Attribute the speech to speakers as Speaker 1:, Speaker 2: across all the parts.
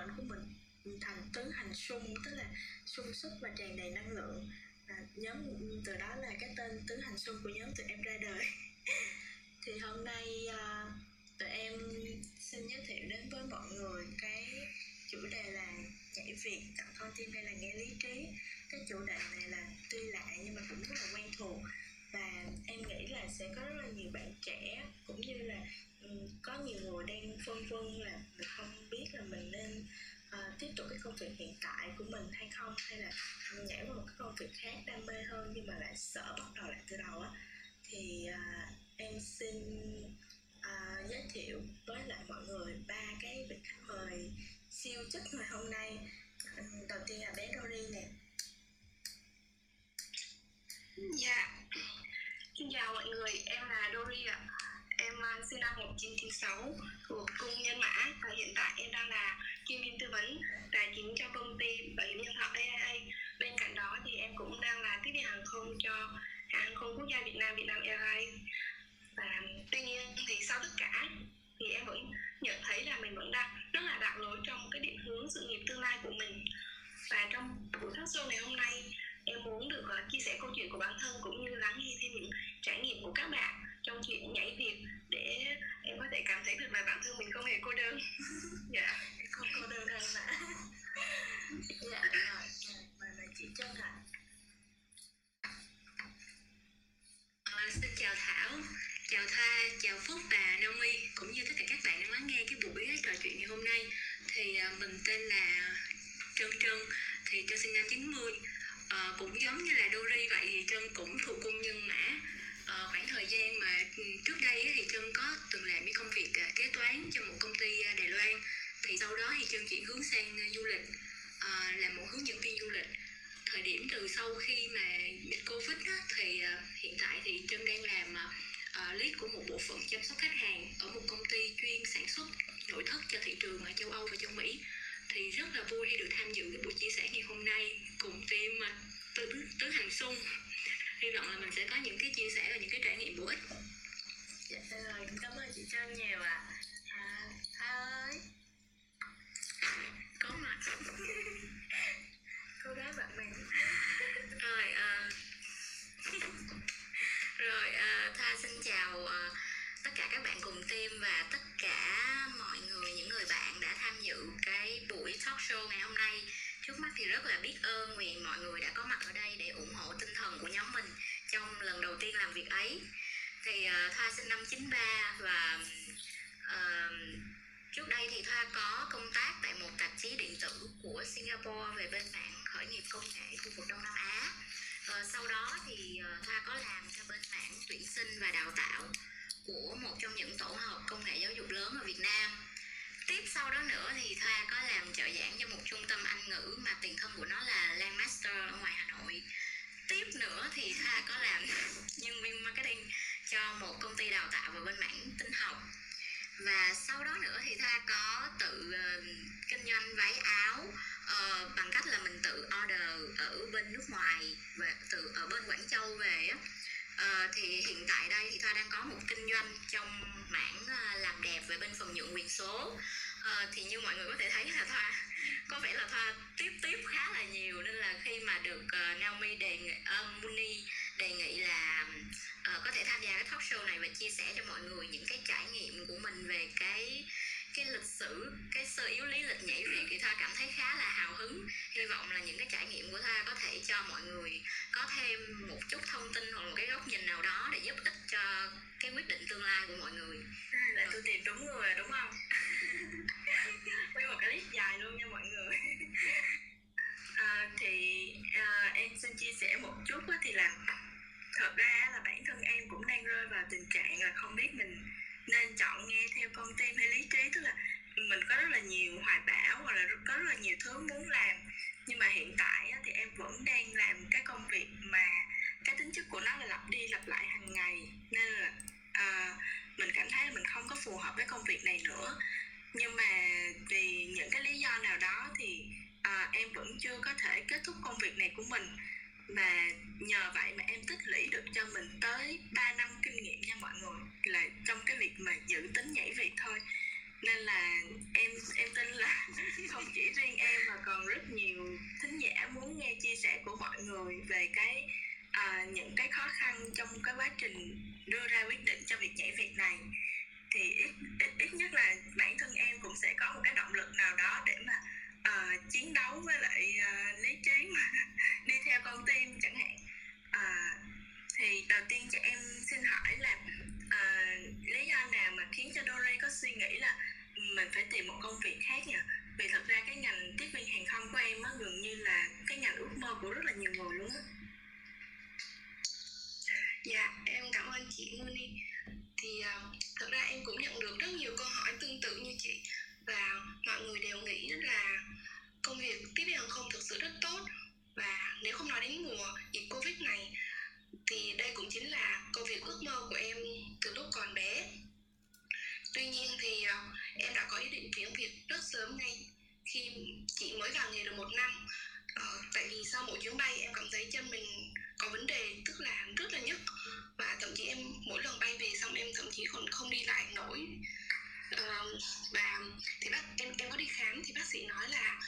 Speaker 1: mệnh của mình thành tứ hành sung tức là sung sức và tràn đầy năng lượng. À, nhóm từ đó là cái tên tứ hành sung của nhóm tụi em ra đời. Thì hôm nay à, tụi em xin giới thiệu đến với mọi người cái chủ đề là nhảy việc chọn con tim hay là nghe lý trí. Cái chủ đề này là tuy lạ nhưng mà cũng rất là quen thuộc và em nghĩ là sẽ có rất là nhiều bạn trẻ cũng như là um, có nhiều người đang phân vân là tiếp tục cái công việc hiện tại của mình hay không? Hay là nhảy vào một cái công việc khác đam mê hơn nhưng mà lại sợ bắt đầu lại từ đầu á? Thì uh, em xin uh, giới thiệu với lại mọi người ba cái vị khách mời siêu chất ngày hôm nay. Đầu tiên là bé Dory nè.
Speaker 2: Dạ. Xin chào mọi người, em là Dory ạ. Em à, sinh năm 1996 thuộc cung nhân mã và hiện tại em đang là chuyên viên tư vấn tài chính cho công ty bảo hiểm nhân thọ AIA. Bên cạnh đó thì em cũng đang là tiếp viên hàng không cho hãng hàng không quốc gia Việt Nam, Vietnam Airlines. Và tuy nhiên thì sau tất cả thì em vẫn nhận thấy là mình vẫn đang rất là đạo lối trong cái định hướng sự nghiệp tương lai của mình. Và trong buổi talk show ngày hôm nay, em muốn được ờ, chia sẻ câu chuyện của bản thân cũng như lắng nghe thêm những trải nghiệm của các bạn trong chuyện nhảy việc để em có thể cảm thấy được là bản thân mình không hề cô đơn.
Speaker 1: Dạ. Không cô đơn đâu mà dạ rồi mời mời chị chân ạ.
Speaker 3: À, xin chào thảo chào thoa chào phúc và naomi cũng như tất cả các bạn đang lắng nghe cái buổi trò chuyện ngày hôm nay. Thì uh, mình tên là trân trân thì trân sinh năm 90 uh, cũng giống như là Dory vậy thì trân cũng thuộc cung nhân mã à, khoảng thời gian mà ừ, trước đây thì trân có từng làm cái công việc ờ, kế toán cho một công ty ờ, Đài Loan. Thì sau đó thì trân chuyển hướng sang du lịch à, làm một hướng dẫn viên du lịch. Thời điểm từ sau khi mà dịch covid á, thì à, hiện tại thì trân đang làm à, lead của một bộ phận chăm sóc khách hàng ở một công ty chuyên sản xuất nội thất cho thị trường ở châu âu và châu mỹ. Thì rất là vui khi được tham dự cái buổi chia sẻ ngày hôm nay cùng team tứ, tứ hàng sung hy vọng là mình sẽ có những cái chia sẻ và những cái trải nghiệm bổ ích.
Speaker 1: Dạ rồi cảm ơn chị trân nhiều ạ. À. à, ơi
Speaker 3: có mặt.
Speaker 1: Cô gái bạn mình
Speaker 3: rồi à, rồi à, tha xin chào à, tất cả các bạn cùng team và tất cả mọi người những người bạn đã tham dự cái buổi talk show ngày hôm nay. Trước mắt thì rất là biết ơn vì mọi người đã có mặt ở đây để ủng hộ tinh thần của nhóm máy thì uh, thoa sinh năm 93 và uh, trước đây thì thoa có công tác tại một tạp chí điện tử của singapore về bên mảng khởi nghiệp công nghệ khu vực đông nam á. Uh, sau đó thì uh, thoa có làm cho bên mảng tuyển sinh và đào tạo của một trong những tổ hợp công nghệ giáo dục lớn ở Việt Nam. Tiếp sau đó nữa thì Thoa có làm trợ giảng cho một trung tâm Anh ngữ mà tiền thân của nó là Landmaster ở ngoài Hà Nội tiếp nữa thì Thoa có làm nhân viên marketing cho một công ty đào tạo về bên mảng tinh học. Và sau đó nữa thì Thoa có tự uh, kinh doanh váy áo uh, bằng cách là mình tự order ở bên nước ngoài và từ ở bên Quảng Châu về á. Uh, thì hiện tại đây thì Thoa đang có một kinh doanh trong mảng uh, làm đẹp về bên phần nhượng quyền số à, thì như mọi người có thể thấy là Thoa có vẻ là Thoa tiếp tiếp khá là nhiều. Nên là khi mà được uh, Naomi đề nghị ờ, uh, Muni đề nghị là uh, có thể tham gia cái talk show này và chia sẻ cho mọi người những cái trải nghiệm của mình về cái cái lịch sử cái sơ yếu lý lịch nhảy việc thì thoa cảm thấy khá là hào hứng. Hy vọng là những cái trải nghiệm của thoa có thể cho mọi người có thêm một chút thông tin hoặc một cái góc nhìn nào đó để giúp ích cho cái quyết định tương lai của mọi người.
Speaker 1: À, là tôi tìm đúng người rồi đúng không? Quay một cái list dài luôn nha mọi người. À, thì à, em xin chia sẻ một chút thì là thật ra là bản thân em cũng đang rơi vào tình trạng là không biết mình nên chọn nghe theo con tim hay lý trí tức là mình có rất là nhiều hoài bão hoặc là có rất là nhiều thứ muốn làm. Nhưng mà hiện tại thì em vẫn đang làm cái công việc mà cái tính chất của nó là lặp đi lặp lại hàng ngày. Nên là à, mình cảm thấy là mình không có phù hợp với công việc này nữa. Nhưng mà vì những cái lý do nào đó thì à, em vẫn chưa có thể kết thúc công việc này của mình và nhờ vậy mà em tích lũy được cho mình tới 3 năm kinh nghiệm nha mọi người. Là trong cái việc mà giữ tính nhảy việc thôi. Nên là em em tin là không chỉ riêng em mà còn rất nhiều thính giả muốn nghe chia sẻ của mọi người về cái à, những cái khó khăn trong cái quá trình đưa ra quyết định cho việc nhảy việc này. Thì ít, ít ít nhất là bản thân em cũng sẽ có một cái động lực nào đó để mà uh, chiến đấu với lại uh, lý trí mà đi theo con tim chẳng hạn. Uh, thì đầu tiên cho em xin hỏi là uh, lý do nào mà khiến cho Dory có suy nghĩ là mình phải tìm một công việc khác nhỉ? Vì thật ra cái ngành tiếp viên hàng không của em á gần như là cái ngành ước mơ của rất là nhiều người luôn á.
Speaker 2: Dạ em cảm ơn chị Moni thì uh, thật ra em cũng nhận được rất nhiều câu hỏi tương tự như chị và mọi người đều nghĩ là công việc tiếp viên hàng không thực sự rất tốt. Và nếu không nói đến mùa dịch covid này thì đây cũng chính là công việc ước mơ của em từ lúc còn bé. Tuy nhiên thì ờ, em đã có ý định chuyển việc rất sớm ngay khi chị mới vào nghề được một năm. Ờ, tại vì sau mỗi chuyến bay em cảm thấy chân mình có vấn đề. Và, thì bác, em em có đi khám thì bác sĩ nói là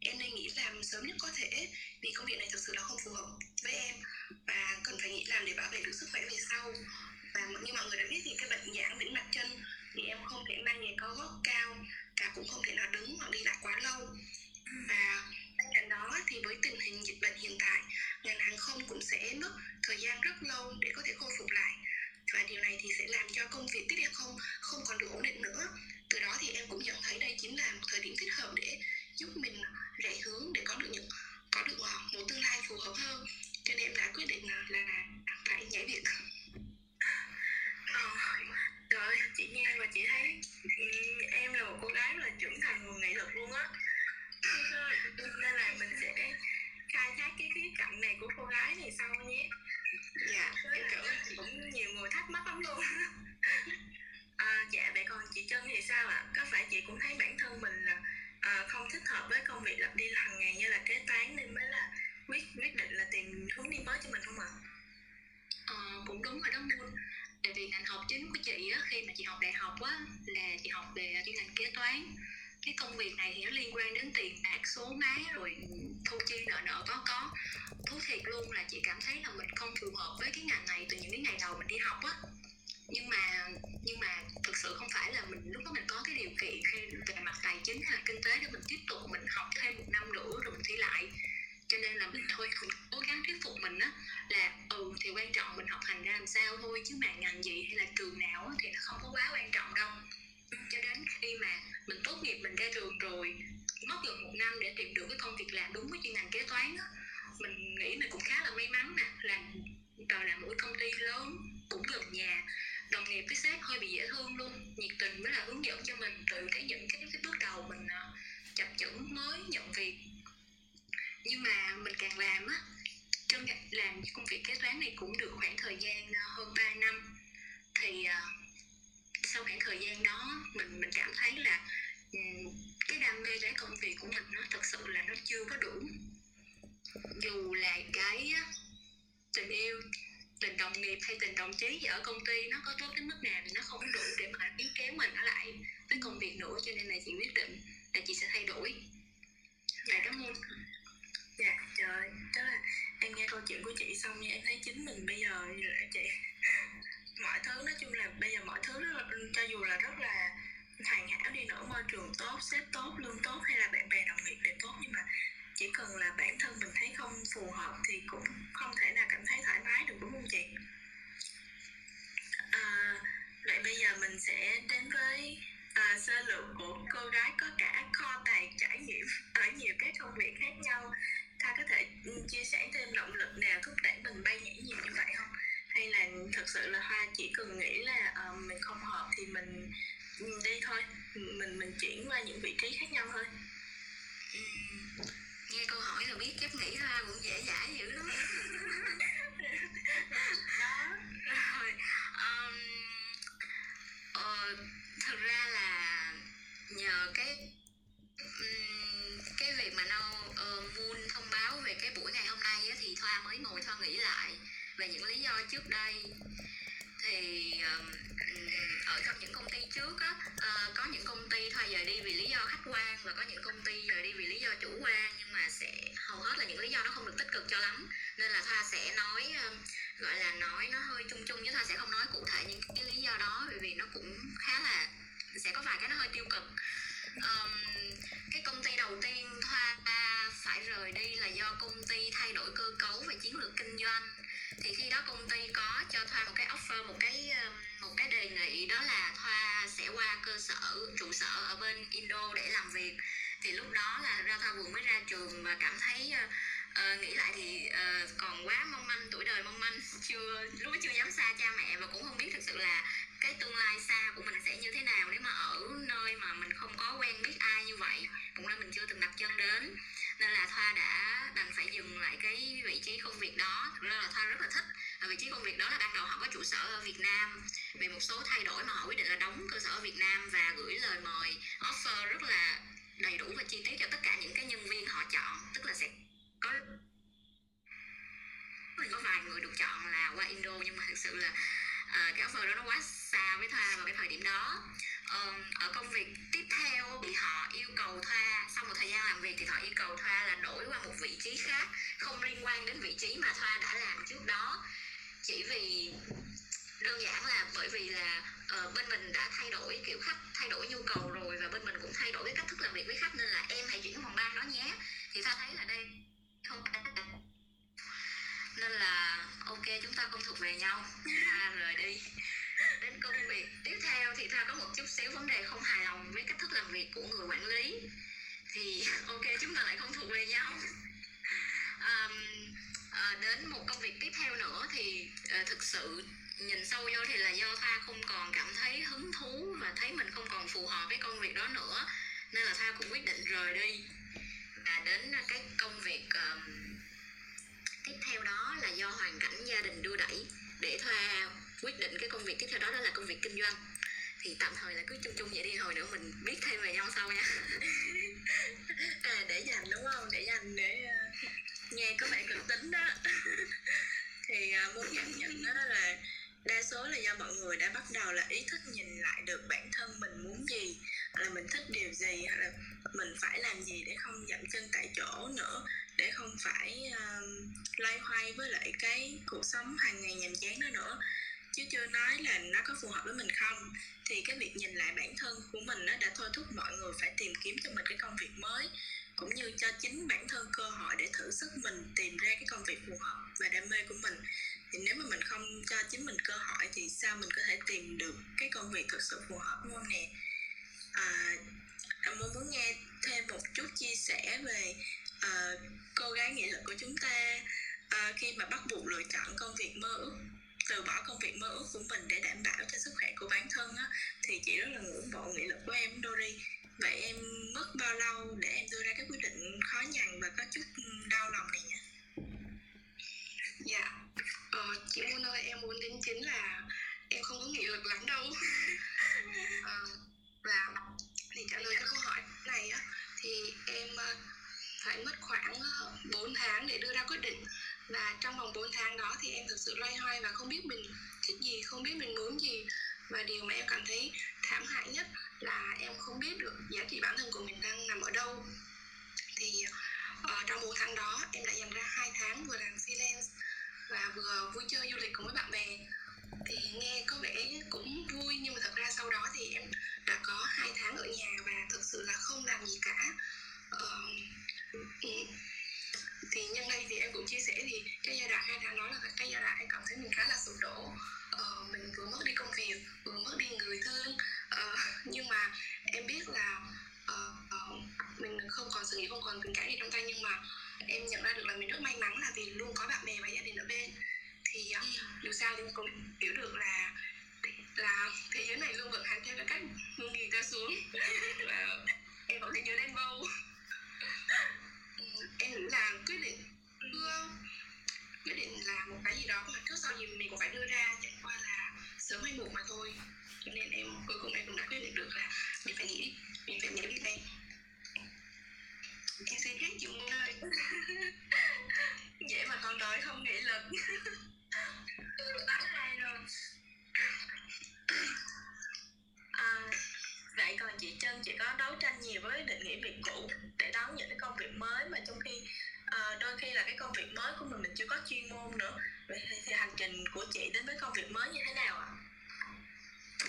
Speaker 2: em nên nghỉ làm sớm nhất có thể vì công việc này thực sự là không phù hợp với em và cần phải nghỉ làm để bảo vệ được sức khỏe về sau. Và như mọi người đã biết thì cái bệnh giãn tĩnh mạch chân thì em không thể mang giày cao gót cao và cũng không thể nào đứng hoặc đi lại quá lâu. Và bên cạnh đó thì với tình hình dịch bệnh hiện tại, ngành hàng không cũng sẽ mất thời gian rất lâu để có thể khôi phục lại. Và điều này thì sẽ làm cho công việc tiếp theo không không còn được ổn định nữa từ đó thì em cũng nhận thấy đây chính là một thời điểm thích hợp để giúp mình rẽ hướng để có được những có được ờ, một tương lai phù hợp hơn. Cho nên em đã quyết định là, là phải nhảy việc.
Speaker 1: Ờ, rồi chị nghe và chị thấy ừ, em là một cô gái là trưởng thành nguồn nghị lực luôn á. Nên là mình sẽ khai thác cái khía cạnh này của cô gái này sau nhé.
Speaker 2: Dạ em cảm ơn chị
Speaker 1: cũng nhiều người thắc mắc lắm luôn à, dạ vậy còn chị Trân thì sao ạ? Có phải chị cũng thấy bản thân mình là à, không thích hợp với công việc lặp đi hàng ngày như là kế toán nên mới là quyết quyết định là tìm hướng đi mới cho mình không ạ?
Speaker 4: À, cũng đúng rồi đó Moon tại vì ngành học chính của chị á, khi mà chị học đại học á là chị học về chuyên ngành kế toán. Cái công việc này thì nó liên quan đến tiền bạc số má rồi thu chi nợ nợ có có. Thú thiệt luôn là chị cảm thấy là mình không phù hợp với cái ngành này từ những cái ngày đầu mình đi học á nhưng mà nhưng mà thực sự không phải là mình lúc đó mình có cái điều kiện khi về mặt tài chính hay là kinh tế để mình tiếp tục mình học thêm một năm nữa rồi mình thi lại. Cho nên là mình thôi cũng cố gắng thuyết phục mình á là ừ thì quan trọng mình học hành ra làm sao thôi chứ mà ngành gì hay là trường nào á, thì nó không có quá quan trọng đâu. Cho đến khi mà mình tốt nghiệp mình ra trường rồi mất gần một năm để tìm được cái công việc làm đúng với chuyên ngành kế toán á mình nghĩ mình cũng khá là may mắn nè làm rồi làm một công ty lớn cũng gần nhà đồng nghiệp với sếp hơi bị dễ thương luôn. Nhiệt tình với là hướng dẫn cho mình từ cái những cái, cái bước đầu mình uh, chập chững mới nhận việc. Nhưng mà mình càng làm á trong làm công việc kế toán này cũng được khoảng thời gian ờ, hơn 3 năm. Thì uh, sau khoảng thời gian đó mình mình cảm thấy là um, cái đam mê cái công việc của mình nó thật sự là nó chưa có đủ. Dù là cái tình yêu tình đồng nghiệp hay tình đồng chí ở công ty nó có tốt đến mức nào thì nó không đủ để mà biết kéo mình ở lại với công việc nữa cho nên là chị quyết định là chị sẽ thay đổi dạ cảm ơn.
Speaker 1: dạ trời đó là em nghe câu chuyện của chị xong nha em thấy chính mình bây giờ như là chị mọi thứ nói chung là bây giờ mọi thứ rất là, cho dù là rất là hoàn hảo đi nữa môi trường tốt sếp tốt lương tốt hay là bạn bè đồng nghiệp đều tốt nhưng mà chỉ cần là bản thân mình thấy không phù hợp thì cũng không thể nào cảm thấy thoải mái được đúng không chị? À, vậy bây giờ mình sẽ đến với à, sơ lược của cô gái có cả kho tàng trải nghiệm ở nhiều các công việc khác nhau. Ta có thể chia sẻ thêm động lực nào thúc đẩy mình bay nhảy nhiều như vậy không? Hay là thật sự là hoa chỉ cần nghĩ là uh, mình không hợp thì mình đi thôi. Mình mình chuyển qua những vị trí khác nhau thôi
Speaker 4: nghe câu hỏi là biết chắc nghĩ ra cũng dễ dãi dữ lắm. Đó rồi um, uh, thật ra là nhờ cái um, cái việc mà nó uh, Moon thông báo về cái buổi ngày hôm nay á, thì Thoa mới ngồi
Speaker 3: lại về những lý do trước đây. Thì um, ở trong những công ty trước á uh, có những công ty thoa rời đi vì lý do khách quan và có những công ty rời đi vì lý do chủ quan hầu hết là những lý do nó không được tích cực cho lắm. Nên là thoa sẽ nói ờ, gọi là nói nó hơi chung chung chứ thoa sẽ không nói cụ thể những cái lý do đó bởi vì nó cũng khá là sẽ có vài cái nó hơi tiêu cực. Um, cái công ty đầu tiên thoa phải rời đi là do công ty thay đổi cơ cấu và chiến lược kinh doanh. Thì khi đó công ty có cho thoa một cái offer một cái ờ, một cái đề nghị đó là thoa sẽ qua cơ sở trụ sở ở bên indo để làm việc thì lúc đó là ra tha vừa mới ra trường và cảm thấy uh, nghĩ lại thì uh, còn quá mong manh tuổi đời mong manh. Chưa lúc chưa dám xa cha mẹ và cũng không biết thực sự là cái tương lai xa của mình sẽ như thế nào nếu mà ở nơi mà mình không có quen biết ai như vậy. Cũng là mình chưa từng đặt chân đến. Nên là thoa đã đành phải dừng lại cái vị trí công việc đó. Thực ra là thoa rất là thích vị trí công việc đó là ban đầu họ có trụ sở ở việt nam. Vì một số thay đổi mà họ quyết định là đóng cơ sở ở việt nam và gửi lời mời offer rất là đầy đủ và chi tiết cho tất cả những cái nhân viên họ chọn tức là sẽ có có vài người được chọn là qua Indo nhưng mà thực sự là uh, cái offer đó nó quá xa với Thoa vào cái thời điểm đó. Um, ở công việc tiếp theo thì họ yêu cầu Thoa sau một thời gian làm việc thì họ yêu cầu Thoa là đổi qua một vị trí khác không liên quan đến vị trí mà Thoa đã làm trước đó. Chỉ vì đơn giản là bởi vì là uh, bên mình đã thay đổi kiểu khách thay đổi nhu cầu rồi và bên mình cũng thay đổi cái cách thức làm việc với khách nên là em hãy chuyển phòng ban đó nhé. Thì ta thấy là đây không nên là ok chúng ta không thuộc về nhau. Ta rời đi. Đến công việc. Tiếp theo thì ta có một chút xíu vấn đề không hài lòng với cách thức làm việc của người quản lý. Thì ok chúng ta lại không thuộc về nhau. Um, à, đến một công việc tiếp theo nữa thì uh, thực sự nhìn sâu vô thì là do Tha không còn cảm thấy hứng thú và thấy mình không còn phù hợp với công việc đó nữa. Nên là Tha cũng quyết định rời đi. Và đến à, cái công việc um, tiếp theo đó là do hoàn cảnh gia đình đưa đẩy để Tha quyết định cái công việc tiếp theo đó đó là công việc kinh doanh. Thì tạm thời là cứ chung chung vậy đi hồi nữa mình biết thêm về nhau sau nha.
Speaker 1: À để dành đúng không? Để dành để uh, nghe có bạn cực tính đó. Thì uh, muốn nhận nhận đó là đa số là do mọi người đã bắt đầu là ý thức nhìn lại được bản thân mình muốn gì là mình thích điều gì hay là mình phải làm gì để không dậm chân tại chỗ nữa để không phải uh, loay hoay với lại cái cuộc sống hàng ngày nhàm chán đó nữa. Chứ chưa nói là nó có phù hợp với mình không thì cái việc nhìn lại bản thân của mình nó đã thôi thúc mọi người phải tìm kiếm cho mình cái công việc mới cũng như cho chính bản thân cơ hội để thử sức mình tìm ra cái công việc phù hợp và đam mê của mình. Thì nếu mà mình không cho chính mình cơ hội thì sao mình có thể tìm được cái công việc thực sự phù hợp đúng không nè? À, em muốn nghe thêm một chút chia sẻ về uh, cô gái nghị lực của chúng ta uh, khi mà bắt buộc lựa chọn công việc mơ ước từ bỏ công việc mơ ước của mình để đảm bảo cho sức khỏe của bản thân á, thì chị rất là ngưỡng mộ nghị lực của em Dori vậy em mất bao lâu để em đưa ra cái quyết định khó nhằn và có chút đau lòng này nhỉ?
Speaker 2: Dạ, ờ, chị Moon ơi, em muốn đến chính là em không có nghị lực lắm đâu. Ờ, Và để trả lời cho câu hỏi này á, thì em phải mất khoảng 4 tháng để đưa ra quyết định. Và trong vòng 4 tháng đó thì em thực sự loay hoay và không biết mình thích gì không biết mình muốn gì. Và điều mà em cảm thấy thảm hại nhất là em không biết được giá trị bản thân của mình đang nằm ở đâu. Thì uh, trong một tháng đó em đã dành ra hai tháng vừa làm freelance và vừa vui chơi du lịch cùng với bạn bè. Thì nghe có vẻ cũng vui nhưng mà thật ra sau đó thì em đã có hai tháng ở nhà và thực sự là không làm gì cả. Uh, thì nhân đây thì em cũng chia sẻ thì cái giai đoạn hai tháng đó là cái giai đoạn em cảm thấy mình khá là sụp đổ. Ờ, mình vừa mất đi công việc vừa mất đi người thân. Ờ, nhưng mà em biết là uh, uh, mình không còn sự nghiệp không còn tình cảm gì trong tay nhưng mà em nhận ra được là mình rất may mắn là vì luôn có bạn bè và gia đình ở bên. Thì uh, dù sao thì cũng hiểu được là là thế giới này luôn vận hành theo cái cách luôn ta xuống. Và em vẫn thể nhớ đến bâu em nghĩ là quyết định đưa, quyết định là một cái gì đó mà trước sau gì mình cũng phải đưa ra, chẳng qua là sớm hay muộn mà thôi. Cho nên em, cuối cùng em cũng đã quyết định được là mình phải nghĩ, mình phải nghĩ việc này em xin hết chị Moon ơi
Speaker 1: dễ mà con đói không nghĩ lực.
Speaker 2: Đó là luôn
Speaker 1: à, vậy còn chị Trân chị có đấu tranh nhiều với định nghĩa việc cũ để đón những cái công việc mới mà trong khi à, đôi khi là cái công việc mới của mình mình chưa có chuyên môn nữa. Vậy thì, thì hành trình của chị đến với công việc mới như thế nào ạ?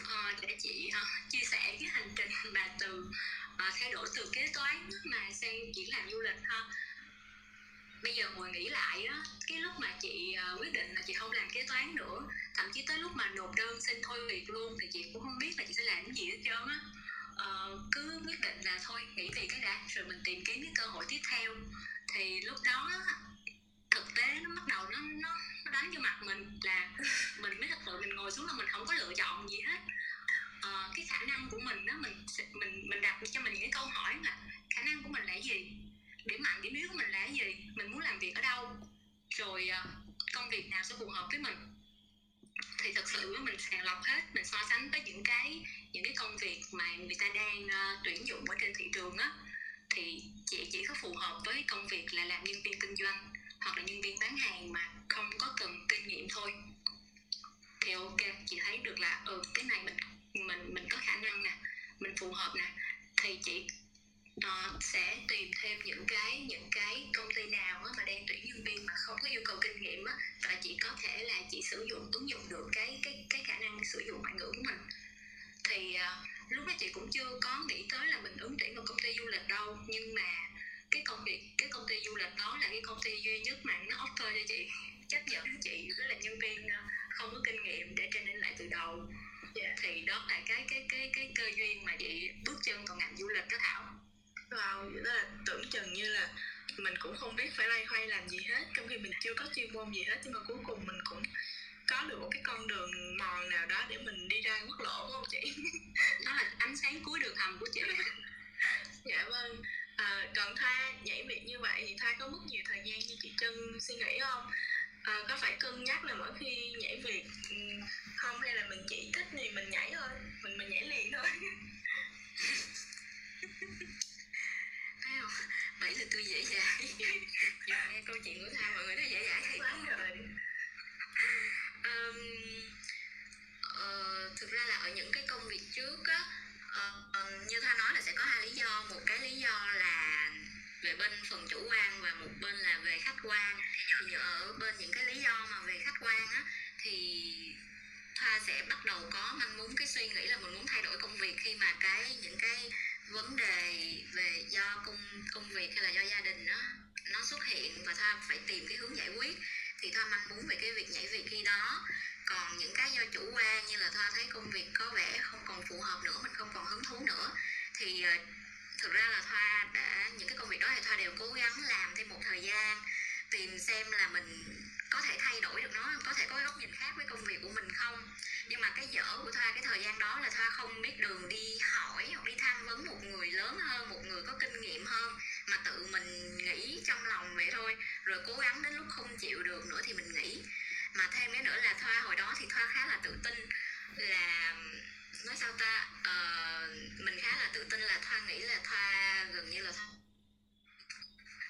Speaker 3: Ờ, để chị uh, chia sẻ cái hành trình mà từ uh, thay đổi từ kế toán mà sang chuyển làm du lịch ha. Bây giờ ngồi nghĩ lại á cái lúc mà chị uh, quyết định là chị không làm kế toán nữa thậm chí tới lúc mà nộp đơn xin thôi việc luôn thì chị cũng không biết là chị sẽ làm cái gì hết trơn á uh, cứ quyết định là thôi nghĩ về cái đã rồi mình tìm kiếm cái cơ hội tiếp theo. Thì lúc đó thực tế nó bắt đầu nó nó nó đánh vô mặt mình là mình mới thật sự mình ngồi xuống là mình không có lựa chọn gì hết. Ờ, cái khả năng của mình đó mình mình mình đặt cho mình những cái câu hỏi mà khả năng của mình là gì? Điểm mạnh điểm yếu của mình là gì? Mình muốn làm việc ở đâu? Rồi uh, công việc nào sẽ phù hợp với mình? Thì thật sự mình sàng lọc hết mình so sánh với những cái những cái công việc mà người ta đang uh, tuyển dụng ở trên thị trường á thì chị chỉ có phù hợp với công việc là làm nhân viên kinh doanh hoặc là nhân viên bán hàng mà không có cần kinh nghiệm thôi. Thì ok chị thấy được là ừ cái này mình mình mình có khả năng nè mình phù hợp nè thì chị uh, sẽ tìm thêm những cái những cái công ty nào á, mà đang tuyển nhân viên mà không có yêu cầu kinh nghiệm á, và chị có thể là chị sử dụng ứng dụng được cái cái cái khả năng sử dụng ngoại ngữ của mình thì uh, lúc đó chị cũng chưa có nghĩ tới là mình ứng tuyển vào công ty du lịch đâu nhưng mà cái công việc cái công ty du lịch đó là cái công ty duy nhất mà nó offer cho chị chấp nhận chị với là nhân viên ờ, không có kinh nghiệm để training lại từ đầu yeah. Dạ. thì đó là cái cái cái cái cơ duyên mà chị bước chân vào ngành du lịch đó thảo
Speaker 1: wow đó là tưởng chừng như là mình cũng không biết phải loay hoay làm gì hết trong khi mình chưa có chuyên môn gì hết nhưng mà cuối cùng mình cũng có được một cái con đường mòn nào đó để mình đi ra quốc lộ đúng không chị?
Speaker 3: Đó là ánh sáng cuối đường hầm của chị.
Speaker 1: Dạ vâng. À, còn thoa nhảy việc như vậy thì thoa có mất nhiều thời gian như chị trân suy nghĩ không? À, có phải cân nhắc là mỗi khi nhảy việc ừ, không hay là mình chỉ thích thì mình nhảy thôi mình mình nhảy liền thôi?
Speaker 3: Thấy vậy là tôi dễ dãi giờ nghe câu chuyện của thoa mọi người nói dễ dãi thì
Speaker 1: quá rồi
Speaker 3: um, uh, thực ra là ở những cái công việc trước á uh, như thoa nói là sẽ có hai lý do. Một cái lý do là về bên phần chủ quan và một bên là về khách quan. Thì ở bên những cái lý do mà về khách quan á thì thoa sẽ bắt đầu có manh muốn cái suy nghĩ là mình muốn thay đổi công việc khi mà cái những cái vấn đề về do công công việc hay là do gia đình đó nó xuất hiện và thoa phải tìm cái hướng giải quyết thì thoa mong muốn về cái việc nhảy việc khi đó. Còn những cái do chủ quan như là thoa thấy công việc có vẻ không còn phù hợp nữa, mình không còn hứng thú nữa, thì ờ, thực ra là thoa đã, những cái công việc đó thì thoa đều cố gắng làm thêm một thời gian, tìm xem là mình có thể thay đổi được nó có thể có góc nhìn khác với công việc của mình không? Nhưng mà cái dở của thoa cái thời gian đó là thoa không biết đường đi hỏi hoặc đi tham vấn một người lớn hơn một người có kinh nghiệm hơn mà tự mình nghĩ trong lòng vậy thôi. Rồi cố gắng đến lúc không chịu được nữa thì mình nghĩ. Mà thêm cái nữa là thoa hồi đó thì thoa khá là tự tin là nói sao ta uh, mình khá là tự tin là thoa nghĩ là thoa gần như là thoa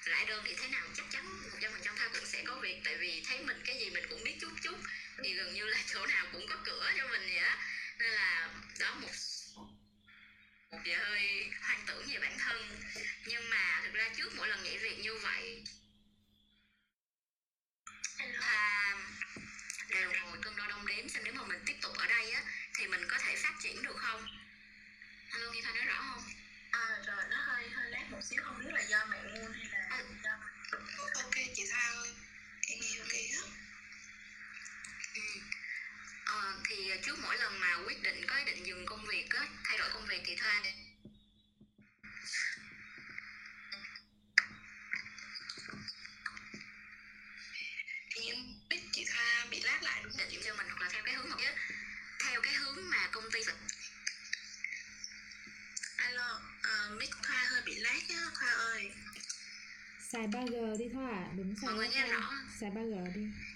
Speaker 3: lại đơn thì thế nào chắc chắn một trăm phần trăm thoa cũng sẽ có việc. Tại vì thấy mình cái gì mình cũng biết chút chút. Thì gần như là chỗ nào cũng có cửa cho mình vậy đó nên là đó một một giờ hơi hoang tưởng về bản thân. Nhưng mà thực ra trước mỗi lần nhảy việc như vậy Thoa đều ngồi cân đo đong đếm xem nếu mà mình tiếp tục ở đây á thì mình có thể phát triển được không? Alo nghe thoa nói rõ không
Speaker 1: à rồi nó hơi hơi lát một xíu không biết là do mạng nguồn hay là
Speaker 3: à.
Speaker 1: do
Speaker 2: ok chị Thoa ơi em nghe ok á
Speaker 3: ừ. ờ, thì trước mỗi lần mà quyết định có ý định dừng công việc á thay đổi công việc thì thoa nghe
Speaker 5: wifi.
Speaker 3: rõ.
Speaker 5: Xài 3G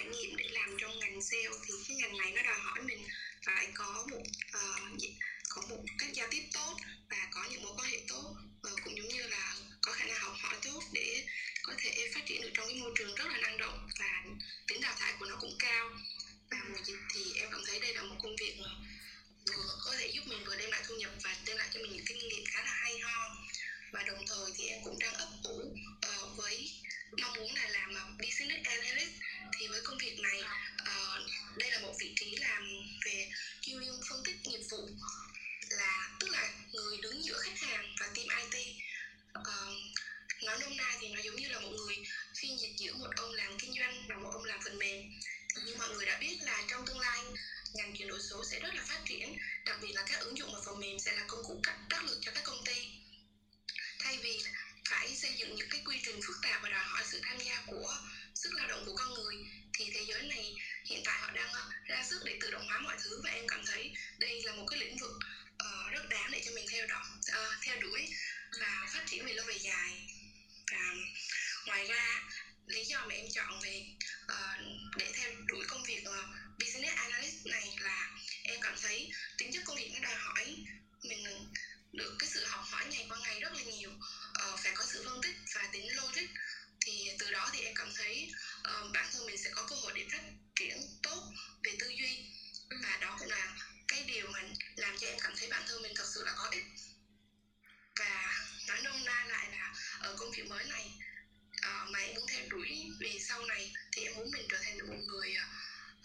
Speaker 2: trải nghiệm để làm trong ngành sale thì cái ngành này nó đòi hỏi mình phải có một uh, có một cách giao tiếp tốt và có những mối quan hệ tốt và cũng giống như là có khả năng học hỏi tốt để có thể phát triển được trong cái môi trường rất là năng động và tính đào thải của nó cũng cao. Và mùa dịch thì em cảm thấy đây là một công việc mà vừa có thể giúp mình vừa đem lại thu nhập và đem lại cho mình những kinh nghiệm khá là hay ho. Và đồng thời thì em cũng đang ấp ủ uh, với mong muốn là làm ờ, business analyst thì với công việc này uh, đây là một vị trí làm về chuyên viên phân tích nghiệp vụ là tức là người đứng giữa khách hàng và team IT uh, ờ, nói nôm na thì nó giống như là một người phiên dịch giữa một ông làm kinh doanh và một ông làm phần mềm. Thì như mọi người đã biết là trong tương lai ngành chuyển đổi số sẽ rất là phát triển đặc biệt là các ứng dụng và phần mềm sẽ là công cụ cắt đắc lực cho các công ty. Thay vì phải xây dựng những cái quy trình phức tạp và đòi hỏi sự tham gia của sức lao động của con người thì thế giới này hiện tại họ đang ờ, ra sức để tự động hóa mọi thứ. Và em cảm thấy đây là một cái lĩnh vực uh, rất đáng để cho mình theo đuổi uh, ờ, theo đuổi và phát triển về lâu về dài. Và ngoài ra lý do mà em chọn về uh, để theo đuổi công việc uh, business analyst này là em cảm thấy tính chất công việc nó đòi hỏi mình được cái sự học hỏi ngày qua ngày rất là nhiều uh, phải có sự phân tích và tính logic. Thì từ đó thì em cảm thấy uh, bản thân mình sẽ có cơ hội để phát triển tốt về tư duy. Và đó cũng là cái điều mà làm cho em cảm thấy bản thân mình thật sự là có ích. Và nói nôm na lại là ở công việc mới này uh, mà em muốn theo đuổi vì sau này thì em muốn mình trở thành một người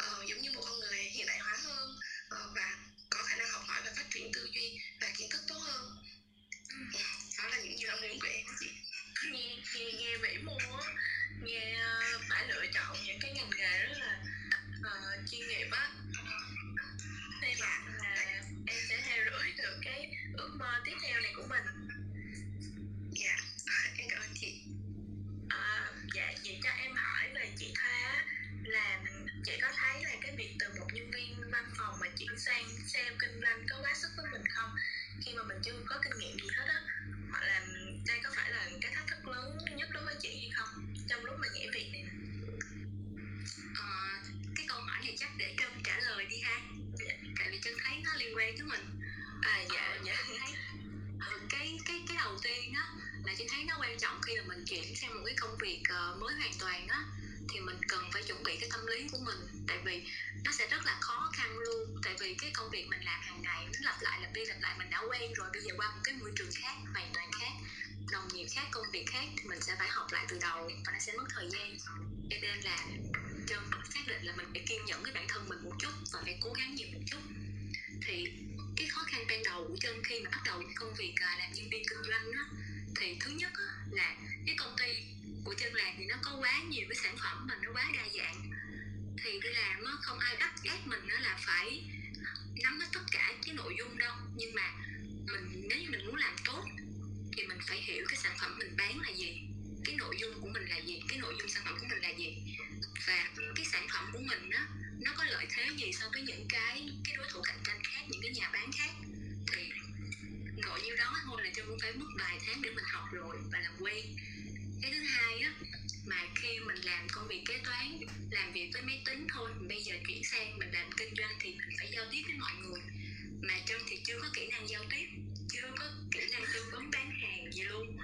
Speaker 2: uh, giống như một con người hiện đại hóa hơn uh, và có khả năng học hỏi và phát triển tư duy và kiến thức tốt hơn đó là những gì mong muốn của em chị?
Speaker 1: Nghe nghe nghe vĩ mô á. Nghe uh, phải lựa chọn những cái ngành nghề rất là uh, chuyên nghiệp á. Hy vọng là em sẽ theo đuổi được cái ước mơ tiếp theo này của mình.
Speaker 2: Dạ em cảm ơn chị.
Speaker 1: À, dạ chị cho em hỏi về chị Thoa là chị có thấy là cái việc từ một nhân viên văn phòng mà chuyển sang sale kinh doanh có quá sức với mình không khi mà mình chưa có kinh nghiệm gì hết á hoặc là đây có phải là cái thách thức lớn nhất đối với chị hay không trong lúc mà nhảy việc này
Speaker 4: à, cái câu hỏi này chắc để cho trả lời đi ha.
Speaker 1: Dạ.
Speaker 4: Tại vì chân thấy nó liên quan tới mình.
Speaker 1: À dạ ờ,
Speaker 4: dạ. Thấy ừ, cái cái cái đầu tiên á là chị thấy nó quan trọng khi mà mình chuyển sang một cái công việc ờ, mới hoàn toàn á thì mình cần phải chuẩn bị cái tâm lý của mình. Tại vì nó sẽ rất là khó khăn luôn. Tại vì cái công việc mình làm hàng ngày, nó lặp lại, lặp đi lặp lại, mình đã quen rồi, bây giờ qua một cái môi trường khác, hoàn toàn khác, đồng nghiệp khác, công việc khác, thì mình sẽ phải học lại từ đầu và nó sẽ mất thời gian. Cho nên là chân xác định là mình phải kiên nhẫn với bản thân mình một chút và phải cố gắng nhiều một chút. Thì cái khó khăn ban đầu của chân khi mà bắt đầu công việc à, làm nhân viên kinh doanh á thì thứ nhất là cái công ty của chân làm thì nó có quá nhiều cái sản phẩm mà nó quá đa dạng. Thì đi làm không ai bắt ép mình là phải nắm hết tất cả cái nội dung đâu. Nhưng mà mình, nếu như mình muốn làm tốt thì mình phải hiểu cái sản phẩm mình bán là gì, cái nội dung của mình là gì, cái nội dung sản phẩm của mình là gì. Và cái sản phẩm của mình á, nó có lợi thế gì so với những cái cái đối thủ cạnh tranh khác, những cái nhà bán khác. Thì nội nhiêu đó thôi là chân cũng phải mất vài tháng để mình học rồi và làm quen. Cái thứ hai á mà khi mình làm công việc kế toán làm việc với máy tính thôi bây giờ chuyển sang mình làm kinh doanh thì mình phải giao tiếp với mọi người. Mà chân thì chưa có kỹ năng giao tiếp chưa có kỹ năng tư vấn bán hàng gì luôn.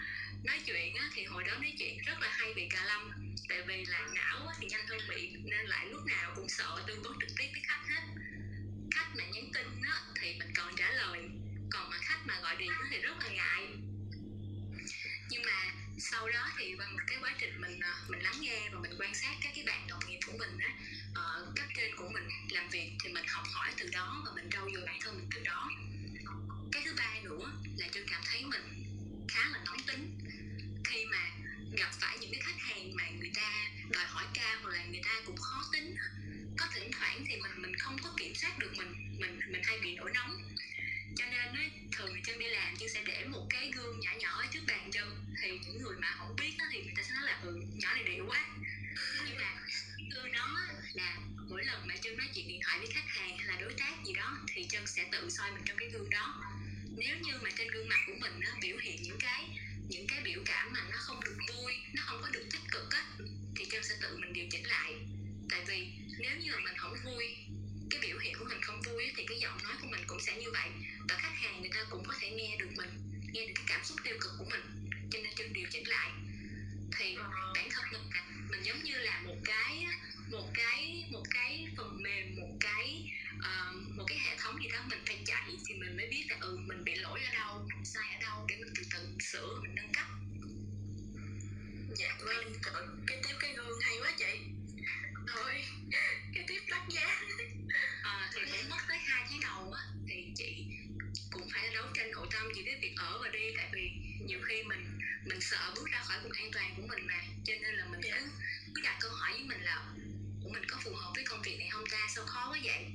Speaker 4: Nói chuyện á, thì hồi đó nói chuyện rất là hay bị cà lâm tại vì là não á, thì nhanh hơn bị nên lại lúc nào cũng sợ tư vấn trực tiếp với khách hết. Khách mà nhắn tin á, thì mình còn trả lời còn mà khách mà gọi điện thì rất là ngại. Nhưng mà sau đó thì bằng một cái quá trình mình ờ, mình lắng nghe và mình quan sát các cái bạn đồng nghiệp của mình á uh, cấp trên của mình làm việc thì mình học hỏi từ đó và mình trau dồi bản thân mình từ đó. Cái thứ ba nữa là tôi cảm thấy mình khá là nóng tính. Khi mà gặp phải những cái khách hàng mà người ta đòi hỏi cao hoặc là người ta cũng khó tính có thỉnh thoảng thì mình mình không có kiểm soát được mình mình mình hay bị nổi nóng cho nên nó thường chân đi làm chân sẽ để một cái gương nhỏ nhỏ ở trước bàn chân thì những người mà không biết đó, thì người ta sẽ nói là ừ nhỏ này điệu quá. Nhưng mà gương đó là mỗi lần mà chân nói chuyện điện thoại với khách hàng hay là đối tác gì đó thì chân sẽ tự soi mình trong cái gương đó. Nếu như mà trên gương mặt của mình nó biểu hiện những cái những cái biểu cảm mà nó không được vui nó không có được tích cực á thì chân sẽ tự mình điều chỉnh lại. Tại vì nếu như mà mình không vui cái biểu hiện của mình không vui thì cái giọng nói của mình cũng sẽ như vậy. Và khách hàng người ta cũng có thể nghe được mình nghe được cái cảm xúc tiêu cực của mình. Cho nên chân điều chỉnh lại. Thì bản thân mình mình giống như là một cái một cái một cái phần mềm một cái uh, một cái hệ thống gì đó mình phải chạy thì mình mới biết là ừ mình bị lỗi ở đâu mình sai ở đâu để mình từ từ sửa mình nâng cấp.
Speaker 1: Dạ vâng cái tiếp cái gương hay quá chị thôi cái tiếp lắc giá
Speaker 4: à, thì cũng mất tới hai tháng đầu á thì chị cũng phải đấu tranh nội tâm chỉ cái việc ở và đi tại vì nhiều khi mình mình sợ bước ra khỏi vùng an toàn của mình mà. Cho nên là mình cứ cứ đặt câu hỏi với mình là của mình có phù hợp với công việc này không ta? Sao khó quá vậy?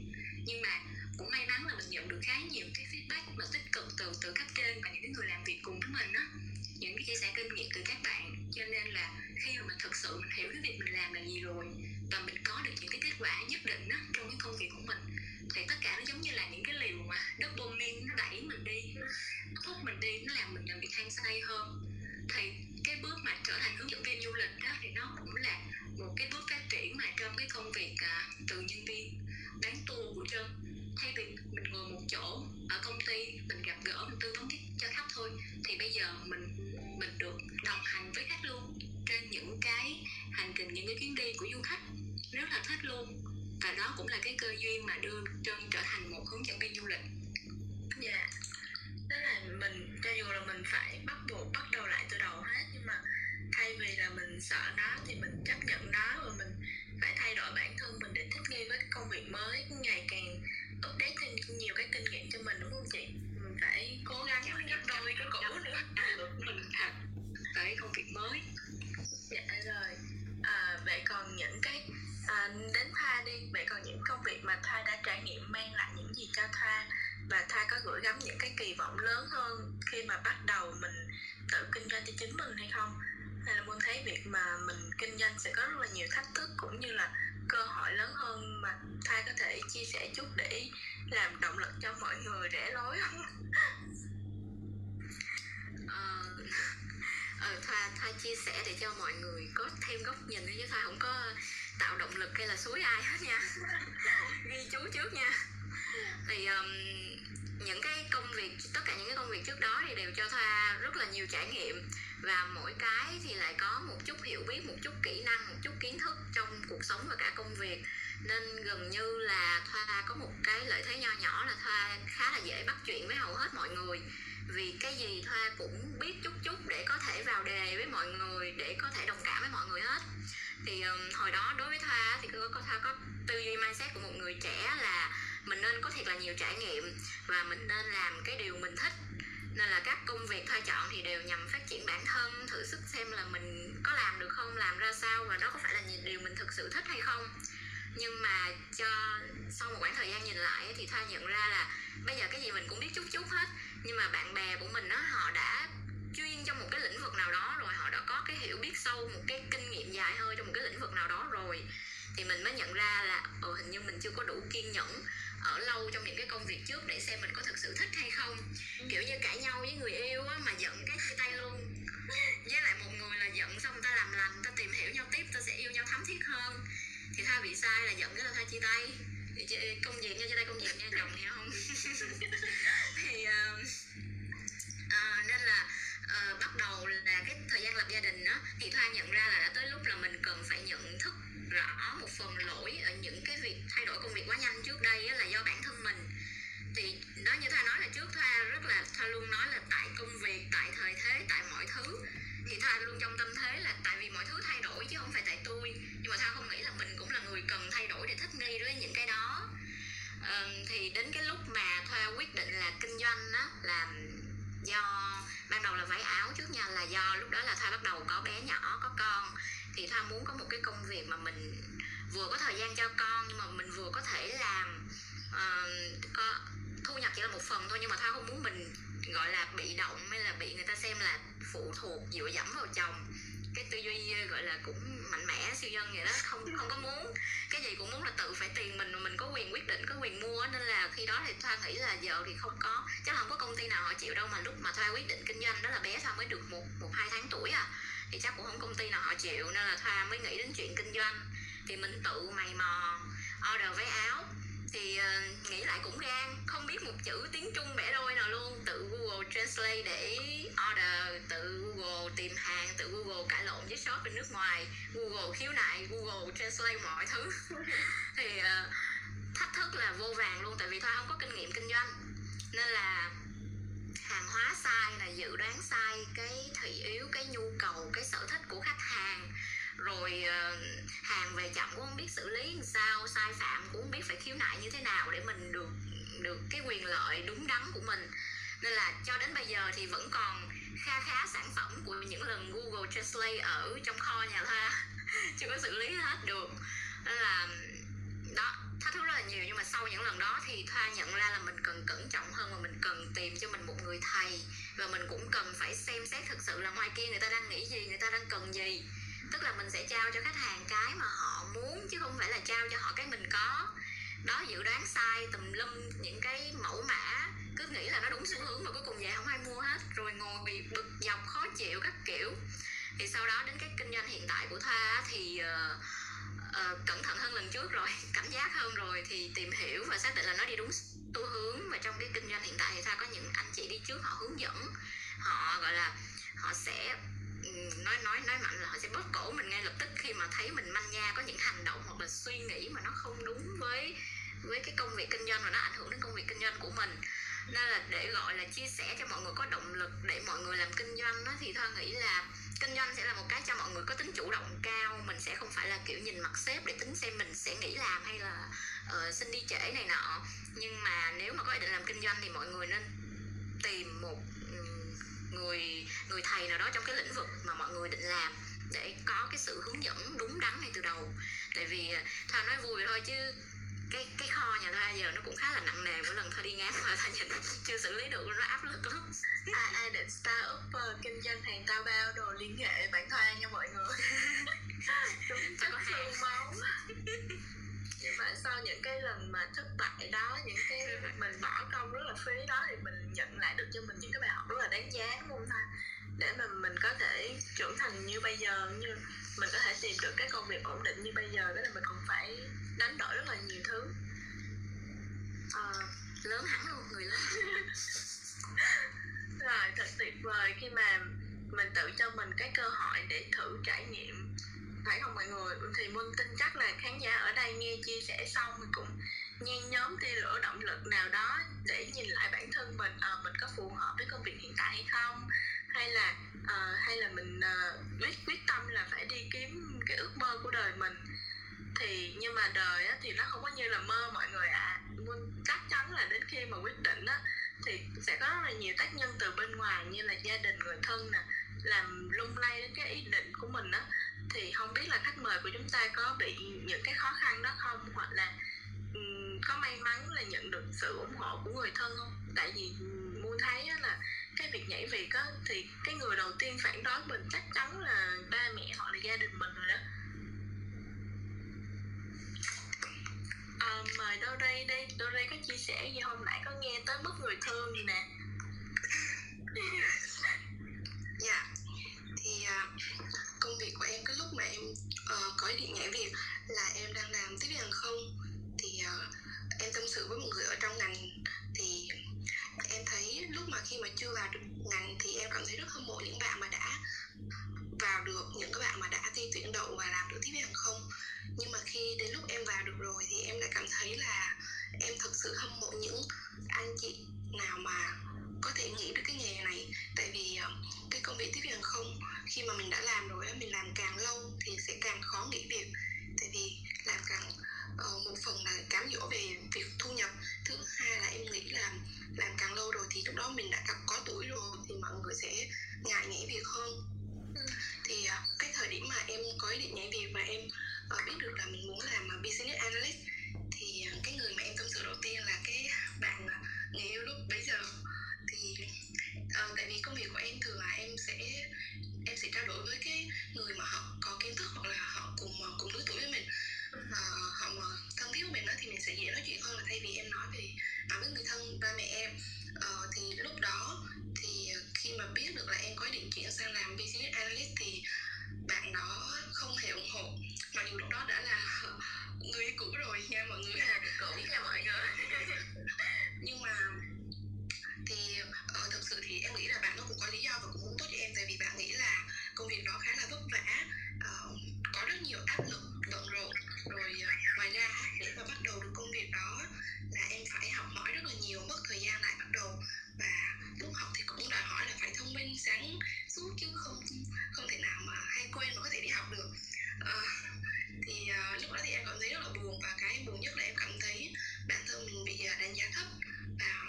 Speaker 4: Nhưng mà cũng may mắn là mình nhận được khá nhiều cái feedback mà tích cực từ từ cấp trên và những cái người làm việc cùng với mình á. Những cái chia sẻ kinh nghiệm từ các bạn. Cho nên là khi mà mình thực sự mình hiểu cái việc mình làm là gì rồi và mình có được những cái kết quả nhất định đó trong cái công việc của mình. Thì tất cả nó giống như là những cái liều mà dopamine nó đẩy mình đi nó thúc mình đi nó làm mình làm việc hăng say hơn. Thì cái bước mà trở thành hướng dẫn viên du lịch đó thì nó cũng là một cái bước phát triển mà trong cái công việc à, từ nhân viên bán tour của trân. Thay vì mình ngồi một chỗ ở công ty mình gặp gỡ mình tư vấn cho khách thôi thì bây giờ mình mình được đồng hành với khách luôn trên những cái hành trình những cái chuyến đi của du khách rất là thích luôn. Và đó cũng là cái cơ duyên mà đưa trân trở thành một hướng dẫn viên du lịch.
Speaker 1: Dạ. Tức là mình cho dù là mình phải bắt buộc bắt đầu lại từ đầu hết nhưng mà thay vì là mình sợ nó thì mình chấp nhận nó và mình phải thay đổi bản thân mình để thích nghi với công việc mới ngày càng update thêm nhiều cái kinh nghiệm cho mình đúng không chị? Mình phải cố gắng gấp đôi cái cũ nữa.
Speaker 4: Mình thật tới công việc mới
Speaker 1: dạ rồi. À, vậy còn những cái à, đến Thoa đi. Vậy còn những công việc mà Thoa đã trải nghiệm mang lại những gì cho Thoa và Thoa có gửi gắm những cái kỳ vọng lớn hơn khi mà bắt đầu mình tự kinh doanh cho chính mình hay không? Hay là muốn thấy việc mà mình kinh doanh sẽ có rất là nhiều thách thức cũng như là cơ hội lớn hơn mà Thoa có thể chia sẻ chút để làm động lực cho mọi người rẽ lối không?
Speaker 4: ờ, à, thoa thoa chia sẻ để cho mọi người có thêm góc nhìn chứ thoa không có tạo động lực hay là suối ai hết nha. Ghi chú trước nha.
Speaker 3: Thì um, những cái công việc tất cả những cái công việc trước đó thì đều cho thoa rất là nhiều trải nghiệm. Và mỗi cái thì lại có một chút hiểu biết một chút kỹ năng một chút kiến thức trong cuộc sống và cả công việc nên gần như là thoa có một cái lợi thế nho nhỏ là thoa khá là dễ bắt chuyện với hầu hết mọi người. Vì cái gì thoa cũng biết chút chút để có thể vào đề với mọi người để có thể đồng cảm với mọi người hết. Thì um, hồi đó đối với thoa thì có thoa có tư duy mindset của một người trẻ là mình nên có thiệt là nhiều trải nghiệm và mình nên làm cái điều mình thích. Nên là các công việc thoa chọn thì đều nhằm phát triển bản thân thử sức xem là mình có làm được không làm ra sao và đó có phải là điều mình thực sự thích hay không nhưng mà cho sau một khoảng thời gian nhìn lại thì thoa nhận ra là bây giờ cái gì mình cũng biết chút chút hết. Nhưng mà bạn bè của mình đó họ đã chuyên trong một cái lĩnh vực nào đó rồi họ đã có cái hiểu biết sâu một cái kinh nghiệm dài hơi trong một cái lĩnh vực nào đó rồi. Thì mình mới nhận ra là ừ, hình như mình chưa có đủ kiên nhẫn ở lâu trong những cái công việc trước để xem mình có thực sự thích hay không. Ừ. kiểu như cãi nhau với người yêu á, mà giận cái chia tay luôn. Với lại một người là giận xong người ta làm lành ta tìm hiểu nhau tiếp ta sẽ yêu nhau thấm thiết hơn thì tha bị sai là giận cái là tha chia tay. Công việc nha chia tay công việc nha chồng nghe không? Thì uh, uh, nên là uh, bắt đầu là cái thời gian lập gia đình đó thì thoa nhận ra là đã tới lúc là mình cần phải nhận thức rõ một phần lỗi ở những cái việc thay đổi công việc quá nhanh trước đây là do bản thân mình. Thì đó như thoa nói là trước thoa rất là thoa luôn nói là tại công việc tại thời thế tại mọi thứ thì tha luôn trong tâm thế là tại vì mọi thứ thay đổi chứ không phải tại tôi. Nhưng mà tha không nghĩ là mình cũng là người cần thay đổi để thích nghi với những cái đó. À, thì đến cái lúc mà thoa quyết định là kinh doanh á là do ban đầu là váy áo trước nha là do lúc đó là thoa bắt đầu có bé nhỏ có con. Thì thoa muốn có một cái công việc mà mình vừa có thời gian cho con nhưng mà mình vừa có thể làm uh, có thu nhập chỉ là một phần thôi nhưng mà thoa không muốn mình gọi là bị động hay là bị người ta xem là phụ thuộc dựa dẫm vào chồng. Cái tư duy ờ, gọi là cũng mạnh mẽ, siêu nhân vậy đó, không không có muốn. Cái gì cũng muốn là tự phải tiền mình mình có quyền quyết định, có quyền mua, nên là khi đó thì thoa nghĩ là giờ thì không có. Chắc không có công ty nào họ chịu đâu mà lúc mà thoa quyết định kinh doanh đó là bé thoa mới được một một, hai tháng tuổi à. Thì chắc cũng không công ty nào họ chịu, nên là thoa mới nghĩ đến chuyện kinh doanh. Thì mình tự mày mò, order váy áo thì uh, nghĩ lại cũng gan không biết một chữ tiếng trung bẻ đôi nào luôn. Tự google translate để order tự google tìm hàng tự google cãi lộn với shop bên nước ngoài. Google khiếu nại google translate mọi thứ. Thì uh, thách thức là vô vàng luôn tại vì thoa không có kinh nghiệm kinh doanh. Nên là hàng hóa sai là dự đoán sai cái thị yếu cái nhu cầu cái sở thích của khách hàng rồi uh, hàng về chậm cũng không biết xử lý làm sao sai phạm cũng không biết phải khiếu nại như thế nào để mình được được cái quyền lợi đúng đắn của mình. Nên là cho đến bây giờ thì vẫn còn kha khá sản phẩm của những lần Google Translate ở trong kho nhà Thoa chưa có xử lý hết được. Nên là đó thách thức rất là nhiều. Nhưng mà sau những lần đó thì thoa nhận ra là mình cần cẩn trọng hơn và mình cần tìm cho mình một người thầy. Và mình cũng cần phải xem xét thực sự là ngoài kia người ta đang nghĩ gì người ta đang cần gì tức là mình sẽ trao cho khách hàng cái mà họ muốn chứ không phải là trao cho họ cái mình có. Đó dự đoán sai tùm lum những cái mẫu mã. Cứ nghĩ là nó đúng xu hướng mà cuối cùng về không ai mua hết. Rồi ngồi bị bực dọc khó chịu các kiểu. Thì sau đó đến cái kinh doanh hiện tại của thoa thì uh, uh, cẩn thận hơn lần trước rồi cảnh giác hơn rồi thì tìm hiểu và xác định là nó đi đúng xu hướng. Và trong cái kinh doanh hiện tại thì thoa có những anh chị đi trước họ hướng dẫn. Họ gọi là họ sẽ Ừ, nói nói nói mạnh là họ sẽ bóp cổ mình ngay lập tức khi mà thấy mình manh nha có những hành động hoặc là suy nghĩ mà nó không đúng với với cái công việc kinh doanh và nó ảnh hưởng đến công việc kinh doanh của mình. Nên là để gọi là chia sẻ cho mọi người có động lực để mọi người làm kinh doanh đó, thì thoa nghĩ là kinh doanh sẽ là một cái cho mọi người có tính chủ động cao. Mình sẽ không phải là kiểu nhìn mặt sếp để tính xem mình sẽ nghỉ làm hay là uh, xin đi trễ này nọ. Nhưng mà nếu mà có ý định làm kinh doanh thì mọi người nên tìm một người người thầy nào đó trong cái lĩnh vực mà mọi người định làm để có cái sự hướng dẫn đúng đắn ngay từ đầu. Tại vì à, thoa nói vui thôi chứ cái cái kho nhà thoa giờ nó cũng khá là nặng nề mỗi lần thoa đi ngang mà thoa nhìn chưa xử lý được nó áp lực lắm.
Speaker 1: Ai ai định start up uh, kinh doanh hàng tao bao đồ liên hệ bản thoa nha mọi người. Đúng chất máu nhưng mà sau những cái lần mà thất bại đó những cái ừ. mình bỏ công rất là phí đó thì mình nhận lại được cho mình những cái bài học rất là đáng giá đúng không ta? Để mà mình có thể trưởng thành như bây giờ như mình có thể tìm được cái công việc ổn định như bây giờ đó là mình cũng phải đánh đổi rất là nhiều thứ. À, lớn hẳn là người lớn rồi thật tuyệt vời khi mà mình tự cho mình cái cơ hội để thử trải nghiệm phải không mọi người? Thì minh tin chắc là khán giả ở đây nghe chia sẻ xong mình cũng nhen nhóm tia lửa động lực nào đó để nhìn lại bản thân mình à, mình có phù hợp với công việc hiện tại hay không? Hay là à, hay là mình à, quyết quyết tâm là phải đi kiếm cái ước mơ của đời mình? Thì nhưng mà đời á, thì nó không có như là mơ mọi người ạ. À. chắc chắn là đến khi mà quyết định á thì sẽ có rất là nhiều tác nhân từ bên ngoài như là gia đình người thân nè làm lung lay đến cái ý định của mình á. Thì không biết là khách mời của chúng ta có bị những cái khó khăn đó không? Hoặc là um, có may mắn là nhận được sự ủng hộ của người thân không? Tại vì muốn thấy là cái việc nhảy việc á thì cái người đầu tiên phản đối mình chắc chắn là ba mẹ hoặc là gia đình mình rồi đó. À, mời đâu đây đây đâu đây có chia sẻ gì? Hôm nãy có nghe tới mất người thương gì nè.
Speaker 2: Dạ. Thì à, công việc của em cái lúc mà em uh, có ý định nhảy việc là em đang làm tiếp viên hàng không. Thì uh, em tâm sự với một người ở trong ngành. Thì em thấy lúc mà khi mà chưa vào được ngành thì em cảm thấy rất hâm mộ những bạn mà đã vào được những các bạn mà đã thi tuyển đậu và làm được tiếp viên hàng không. Nhưng mà khi đến lúc em vào được rồi thì em lại cảm thấy là em thật sự hâm mộ những anh chị nào mà có thể nghĩ được cái nghề này. Tại vì ờ, cái công việc tiếp viên hàng không khi mà mình đã làm rồi mình làm càng lâu thì sẽ càng khó nghỉ việc. Tại vì làm càng uh, một phần là cám dỗ về việc thu nhập thứ hai là em nghĩ là làm càng lâu rồi thì lúc đó mình đã có tuổi rồi thì mọi người sẽ ngại nghỉ việc hơn thì à, cái thời điểm mà em có ý định nhảy việc và em ờ, biết được là mình muốn làm à, business analyst thì à, cái người mà em tâm sự đầu tiên là cái bạn người yêu lúc bấy giờ. Thì uh, tại vì công việc của em thường là em sẽ em sẽ trao đổi với cái người mà họ có kiến thức hoặc là họ cùng cùng lứa tuổi với mình. Uh, họ mà thân thiết với mình đó thì mình sẽ dễ nói chuyện hơn là thay vì em nói về nói với người thân ba mẹ em. Uh, thì lúc đó thì khi mà biết được là em có ý định chuyển sang làm business analyst thì bạn đó không hề ủng hộ. Mặc dù lúc đó đã là người cũ rồi nha mọi người
Speaker 1: à, cũ nha mọi người.
Speaker 2: Nhưng mà thì uh, thực sự thì em nghĩ là bạn nó cũng có lý do và cũng muốn tốt cho em tại vì bạn nghĩ là công việc đó khá là vất vả uh, có rất nhiều áp lực bận rộn. Rồi uh, ngoài ra để mà bắt đầu được công việc đó là em phải học hỏi rất là nhiều mất thời gian lại bắt đầu và lúc học thì cũng đòi hỏi là phải thông minh sáng suốt chứ không không thể nào mà hay quên mà có thể đi học được. À, thì à, lúc đó thì em cảm thấy rất là buồn và cái buồn nhất là em cảm thấy bản thân mình bị ờ, đánh giá thấp và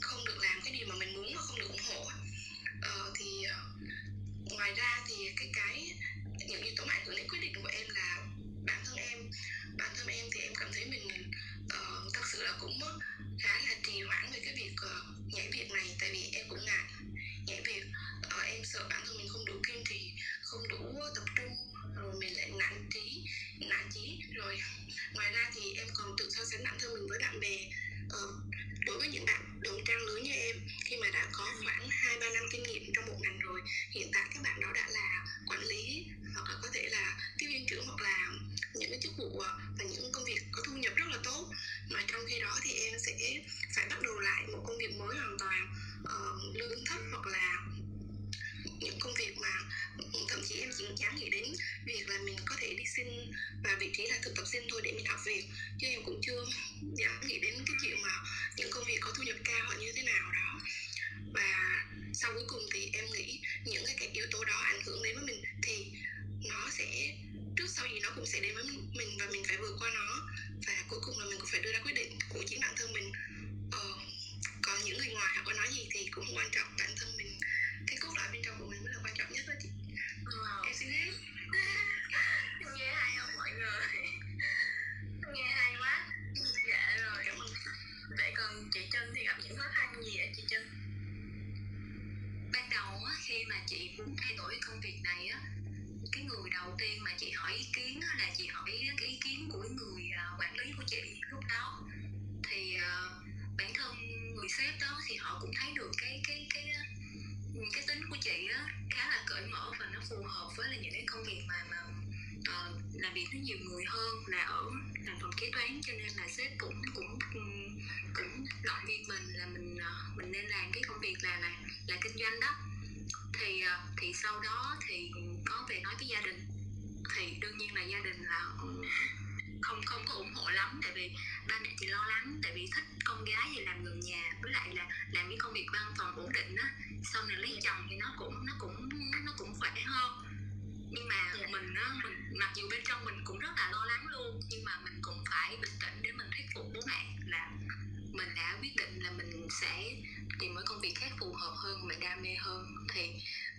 Speaker 2: không được làm cái điều mà mình muốn và không được ủng hộ à, thì ngoài ra thì cái cái những yếu tố ảnh hưởng đến quyết định xin vào vị trí là thực tập sinh thôi để mình học việc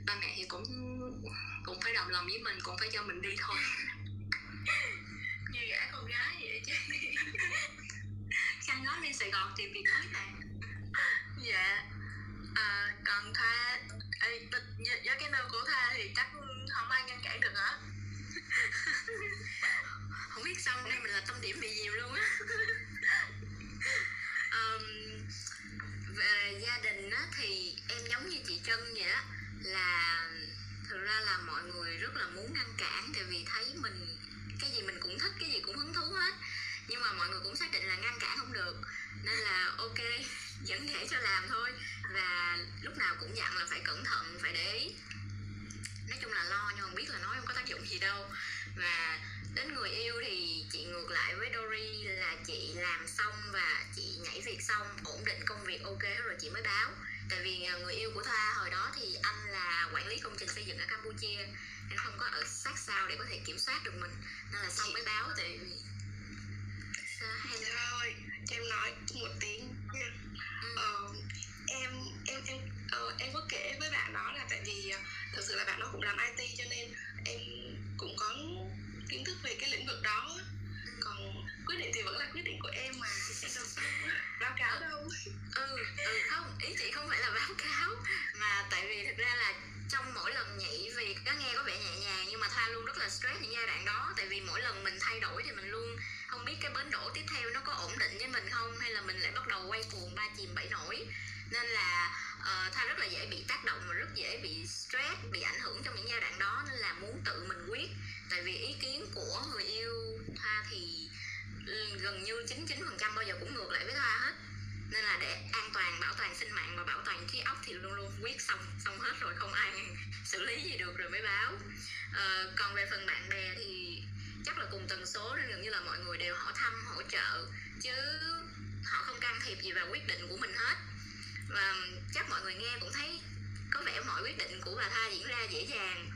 Speaker 3: ba mẹ thì cũng cũng phải đồng lòng với mình cũng phải cho mình đi thôi.
Speaker 1: Như gã con gái vậy chứ.
Speaker 3: Khang nói lên Sài Gòn tìm việc mới nè
Speaker 1: dạ. À, còn tha ê, t- với, với cái nêu của tha thì chắc không ai ngăn cản được hả
Speaker 3: không biết xong đây mình là tâm điểm bị nhiều luôn á. Ờm, về gia đình á thì em giống như chị Trân vậy á là thực ra là mọi người rất là muốn ngăn cản, tại vì thấy mình, cái gì mình cũng thích, cái gì cũng hứng thú hết. Nhưng mà mọi người cũng xác định là ngăn cản không được. Nên là ok, vẫn để cho làm thôi. Và lúc nào cũng dặn là phải cẩn thận, phải để ý. Nói chung là lo, nhưng mà biết là nói không có tác dụng gì đâu. Và đến người yêu thì chị ngược lại với Dory là chị làm xong và chị nhảy việc xong, ổn định công việc, ok rồi, chị mới báo tại vì à, người yêu của Thoa hồi đó thì anh là quản lý công trình xây dựng ở Campuchia anh không có ở sát sao để có thể kiểm soát được mình. Nên là xong mới báo tại vì là
Speaker 1: thôi cho em nói một tiếng nha.
Speaker 3: Ừ.
Speaker 1: ờ, em em em ờ, em có kể với bạn đó là tại vì ờ, thực sự là bạn đó cũng làm IT cho nên em cũng có kiến thức về cái lĩnh vực đó. Còn quyết định thì vẫn là quyết định của em mà em đâu có báo cáo đâu.
Speaker 3: ừ ừ ý chị không phải là báo cáo mà tại vì thực ra là trong mỗi lần nhảy việc có nghe có vẻ nhẹ nhàng nhưng mà Thoa luôn rất là stress những giai đoạn đó. Tại vì mỗi lần mình thay đổi thì mình luôn không biết cái bến đổ tiếp theo nó có ổn định với mình không hay là mình lại bắt đầu quay cuồng ba chìm bảy nổi. Nên là uh, Thoa rất là dễ bị tác động và rất dễ bị stress bị ảnh hưởng trong những giai đoạn đó. Nên là muốn tự mình quyết. Tại vì ý kiến của người yêu Thoa thì ừ, gần như 99% bao giờ cũng ngược lại với Thoa hết nên là để an toàn bảo toàn sinh mạng và bảo toàn trí óc thì luôn luôn quyết xong xong hết rồi không ai xử lý gì được rồi mới báo. À, còn về phần bạn bè thì chắc là cùng tần số nên gần như là mọi người đều hỏi thăm hỗ trợ chứ họ không can thiệp gì vào quyết định của mình hết. Và chắc mọi người nghe cũng thấy có vẻ mọi quyết định của bà Tha diễn ra dễ dàng.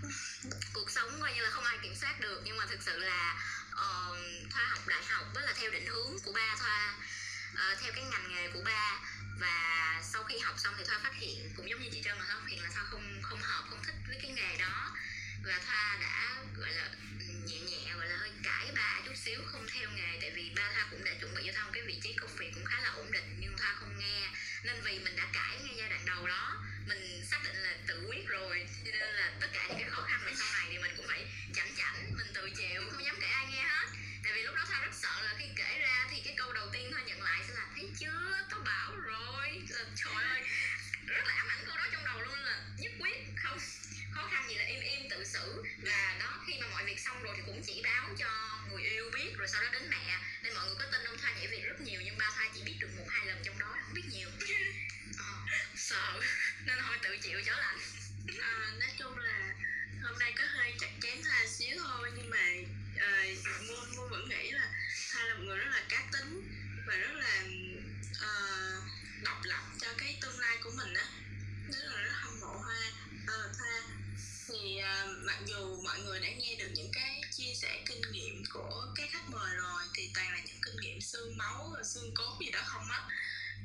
Speaker 3: Cuộc sống coi như là không ai kiểm soát được nhưng mà thực sự là ờ, uh, Thoa học đại học với là theo định hướng của ba Thoa Ờ, theo cái ngành nghề của ba, và sau khi học xong thì Thoa phát hiện, cũng giống như chị Trân là Thoa phát hiện là Thoa không không hợp, không thích với cái nghề đó. Và Thoa đã, gọi là nhẹ nhẹ, gọi là hơi cãi ba chút xíu, không theo nghề, tại vì ba Thoa cũng đã chuẩn bị cho Thoa một cái vị trí công việc cũng khá là ổn định, nhưng Thoa không nghe. Nên vì mình đã cãi ngay giai đoạn đầu đó, mình xác định là tự quyết rồi, cho nên là tất cả những cái khó khăn về sau này thì mình cũng phải chảnh chảnh, mình tự chịu, không dám kể ai nghe hết tại vì lúc đó Thoa rất sợ là khi kể ra thì cái câu đầu tiên Thoa nhận lại sẽ là thấy chưa? Tao bảo rồi. Là, trời ơi rất là ám ảnh câu đó trong đầu luôn là nhất quyết không khó khăn gì là im im tự xử. Và đó khi mà mọi việc xong rồi thì cũng chỉ báo cho người yêu biết rồi sau đó đến mẹ. Nên mọi người có tin ông Thoa nhảy việc rất nhiều nhưng ba Thoa chỉ biết được một hai lần trong đó không biết nhiều. Ờ, sợ. Nên thôi tự chịu trở lạnh.
Speaker 1: À, nói chung là hôm nay có hơi chặt chém thoa xíu thôi nhưng mà uh, mua mua vẫn nghĩ là tha là một người rất là cá tính và rất là uh, độc lập cho cái tương lai của mình á. Rất là rất hâm mộ hoa uh, tha. Thì uh, mặc dù mọi người đã nghe được những cái chia sẻ kinh nghiệm của các khách mời rồi thì toàn là những kinh nghiệm xương máu và xương cốt gì đó không á.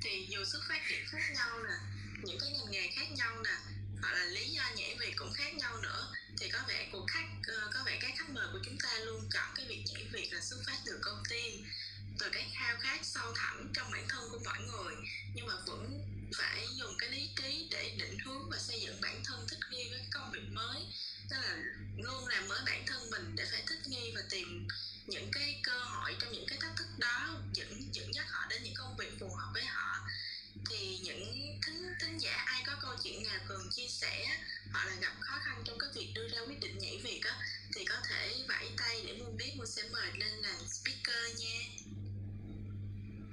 Speaker 1: Thì dù xuất phát điểm khác nhau nè những cái ngành nghề khác nhau nè hoặc là lý do nhảy việc cũng khác nhau nữa. Thì có vẻ của khách ờ, có vẻ các khách mời của chúng ta luôn chọn cái việc nhảy việc là xuất phát từ con tim, từ cái khao khát sâu thẳm trong bản thân của mỗi người. Nhưng mà vẫn phải dùng cái lý trí để định hướng và xây dựng bản thân thích nghi với công việc mới. Tức là luôn làm mới bản thân mình để phải thích nghi và tìm những cái cơ hội trong những cái thách thức đó, dẫn dẫn dắt họ đến những công việc phù hợp với họ thì những thính, thính giả ai có câu chuyện nào cần chia sẻ hoặc là gặp khó khăn trong cái việc đưa ra quyết định nhảy việc á thì có thể vẫy tay để Moon biết Moon sẽ mời lên làm speaker nha.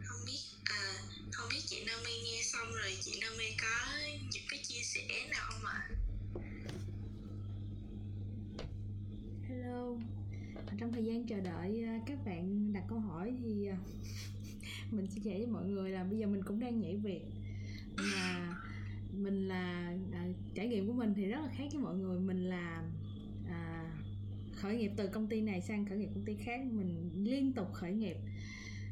Speaker 1: Không biết à, không biết chị Nami nghe xong rồi chị Nami có những cái chia sẻ nào không ạ? Hello.
Speaker 5: Trong thời gian chờ đợi à, các bạn đặt câu hỏi thì à, mình sẽ kể với mọi người là bây giờ mình cũng đang nhảy việc. Mà mình là à, trải nghiệm của mình thì rất là khác với mọi người. Mình là à, khởi nghiệp từ công ty này sang khởi nghiệp công ty khác. Mình liên tục khởi nghiệp.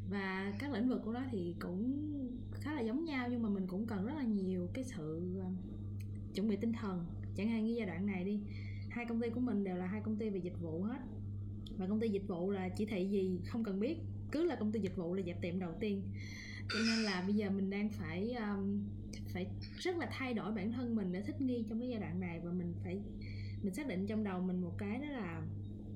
Speaker 5: Và các lĩnh vực của nó thì cũng khá là giống nhau nhưng mà mình cũng cần rất là nhiều cái sự à, chuẩn bị tinh thần. Chẳng hạn như giai đoạn này đi hai công ty của mình đều là hai công ty về dịch vụ hết. Và công ty dịch vụ là chỉ thị gì không cần biết cứ là công ty dịch vụ là dẹp tiệm đầu tiên. Cho nên là bây giờ mình đang phải um, phải rất là thay đổi bản thân mình để thích nghi trong cái giai đoạn này và mình phải mình xác định trong đầu mình một cái đó là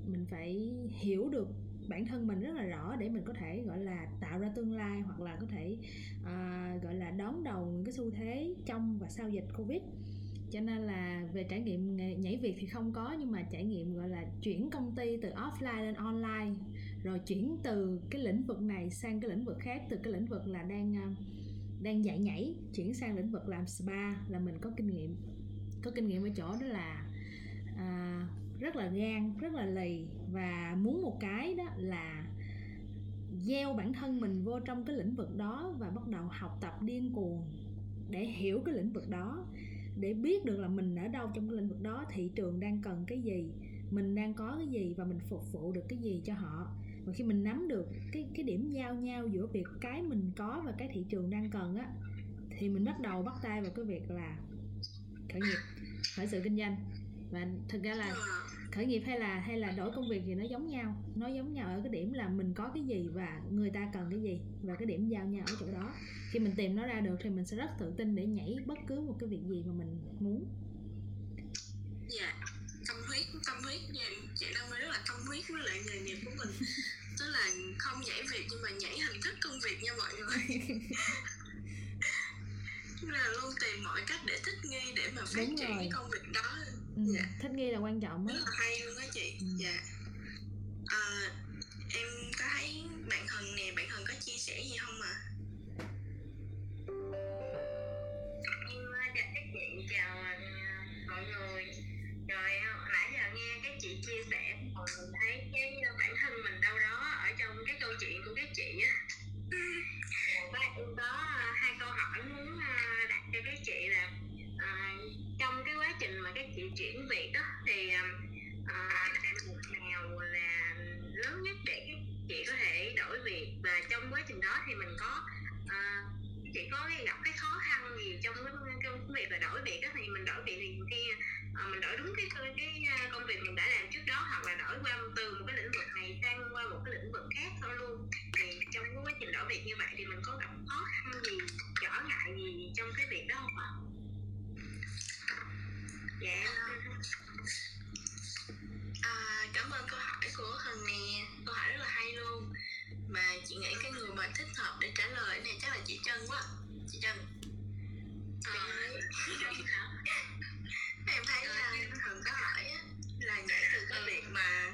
Speaker 5: mình phải hiểu được bản thân mình rất là rõ để mình có thể gọi là tạo ra tương lai hoặc là có thể uh, gọi là đón đầu những cái xu thế trong và sau dịch covid. Cho nên là về trải nghiệm nhảy việc thì không có nhưng mà trải nghiệm gọi là chuyển công ty từ offline lên online rồi chuyển từ cái lĩnh vực này sang cái lĩnh vực khác từ cái lĩnh vực là đang à, đang dạy nhảy chuyển sang lĩnh vực làm spa là mình có kinh nghiệm. Có kinh nghiệm ở chỗ đó là à, rất là gan rất là lì và muốn một cái đó là gieo bản thân mình vô trong cái lĩnh vực đó và bắt đầu học tập điên cuồng để hiểu cái lĩnh vực đó để biết được là mình ở đâu trong cái lĩnh vực đó thị trường đang cần cái gì mình đang có cái gì và mình phục vụ được cái gì cho họ và khi mình nắm được cái cái điểm giao nhau giữa việc cái mình có và cái thị trường đang cần á, thì mình bắt đầu bắt tay vào cái việc là khởi nghiệp, khởi sự kinh doanh. Và thực ra là khởi nghiệp hay là hay là đổi công việc thì nó giống nhau, nó giống nhau ở cái điểm là mình có cái gì và người ta cần cái gì và cái điểm giao nhau ở chỗ đó. Khi mình tìm nó ra được thì mình sẽ rất tự tin để nhảy bất cứ một cái việc gì mà mình muốn.
Speaker 1: Dạ tâm huyết tâm huyết nha. Chị đang rất là tâm huyết với lại nghề nghiệp việc nha mọi người. Là luôn tìm mọi cách để thích nghi để mà phát
Speaker 5: Đúng
Speaker 1: triển
Speaker 5: rồi.
Speaker 1: cái công việc đó.
Speaker 5: Ừ,
Speaker 1: Dạ.
Speaker 5: thích nghi là quan trọng
Speaker 1: rất
Speaker 5: á
Speaker 1: là hay luôn á chị.
Speaker 5: Ừ.
Speaker 1: dạ. À, em có thấy bạn Hân nè bạn Hân có chia sẻ gì không ạ?
Speaker 4: Em ờ, chào các chị, chào ờ, mọi người. Rồi ờ, nãy giờ nghe các chị chia sẻ mình thấy cái bản thân mình đâu đó ở trong cái câu chuyện của các chị á và em có à, hai câu hỏi muốn à, đặt cho các chị là à, Trong cái quá trình mà các chị chuyển việc đó Thì à, à nào là lớn nhất để các chị có thể đổi việc? Và trong quá trình đó thì mình có à, chị có gặp cái khó khăn gì trong cái, trong cái việc là đổi việc đó thì mình đổi việc thì khi à, mình đổi đúng cái cái à, công việc mình đã làm trước đó hoặc là đổi qua từ một cái lĩnh vực này sang qua một cái lĩnh vực khác thôi luôn. Thì trong cái quá trình đổi việc như vậy thì mình có gặp khó khăn gì trở ngại gì trong cái việc đó không ạ? Dạ
Speaker 1: à, cảm ơn câu hỏi của Hân nè. Câu hỏi rất là hay luôn. Mà chị nghĩ cái người mà thích hợp để trả lời này chắc là chị Trân quá. Chị Trân. À, em thấy là Hân có hỏi á, là nhảy từ cái việc mà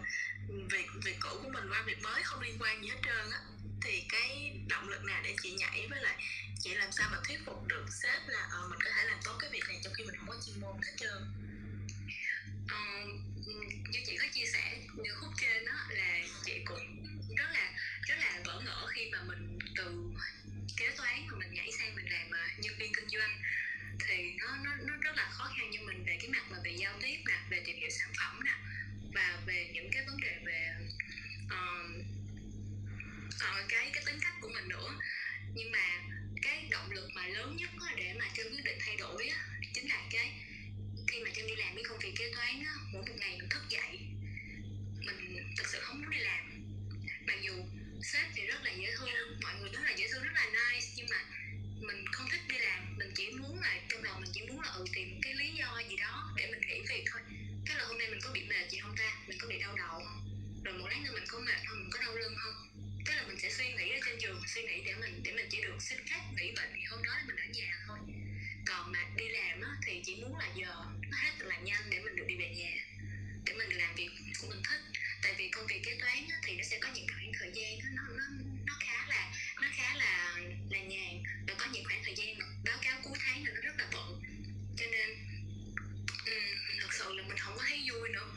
Speaker 1: việc việc cũ của mình qua việc mới không liên quan gì hết trơn á thì cái động lực nào để chị nhảy với lại chị làm sao mà thuyết phục được sếp là ờ, mình có thể làm tốt cái việc này trong khi mình không có chuyên môn hết trơn?
Speaker 4: Ờ, như chị có chia sẻ như khúc trên đó là chị cũng rất là rất là bỡ ngỡ khi mà mình từ kế toán mà mình nhảy sang mình làm ờ, nhân viên kinh doanh thì nó nó nó rất là khó khăn cho mình về cái mặt mà về giao tiếp nè về tìm hiểu sản phẩm nè và về những cái vấn đề về uh, uh, cái cái tính cách của mình nữa. Nhưng mà cái động lực mà lớn nhất để mà chân quyết định thay đổi á, chính là cái khi mà chân đi làm cái công việc kế toán á, mỗi một ngày mình thức dậy mình thực sự không muốn đi làm. Mặc dù sếp thì rất là dễ thương mọi người rất là dễ thương rất là nice nhưng mà mình không thích đi làm mình chỉ muốn là trong đầu mình chỉ muốn là ừ tìm một cái lý do gì đó để mình nghỉ việc thôi. Cái là hôm nay mình có bị mệt gì không ta? Mình có bị đau đầu không? Rồi một lát nữa mình có mệt không mình có đau lưng không tức là mình sẽ suy nghĩ ở trên giường suy nghĩ để mình để mình chỉ được xin phép nghỉ bệnh thì hôm đó là mình ở nhà thôi. Còn mà đi làm á, thì chỉ muốn là giờ nó hết thật là nhanh để mình được đi về nhà để mình làm việc của mình thích. Tại vì công việc kế toán á, thì nó sẽ có những khoảng thời gian á, nó nó nó khá khá là là nhàn và có những khoảng thời gian báo cáo cuối tháng là nó rất là bận. Cho nên um, thật sự là mình không có thấy vui nữa.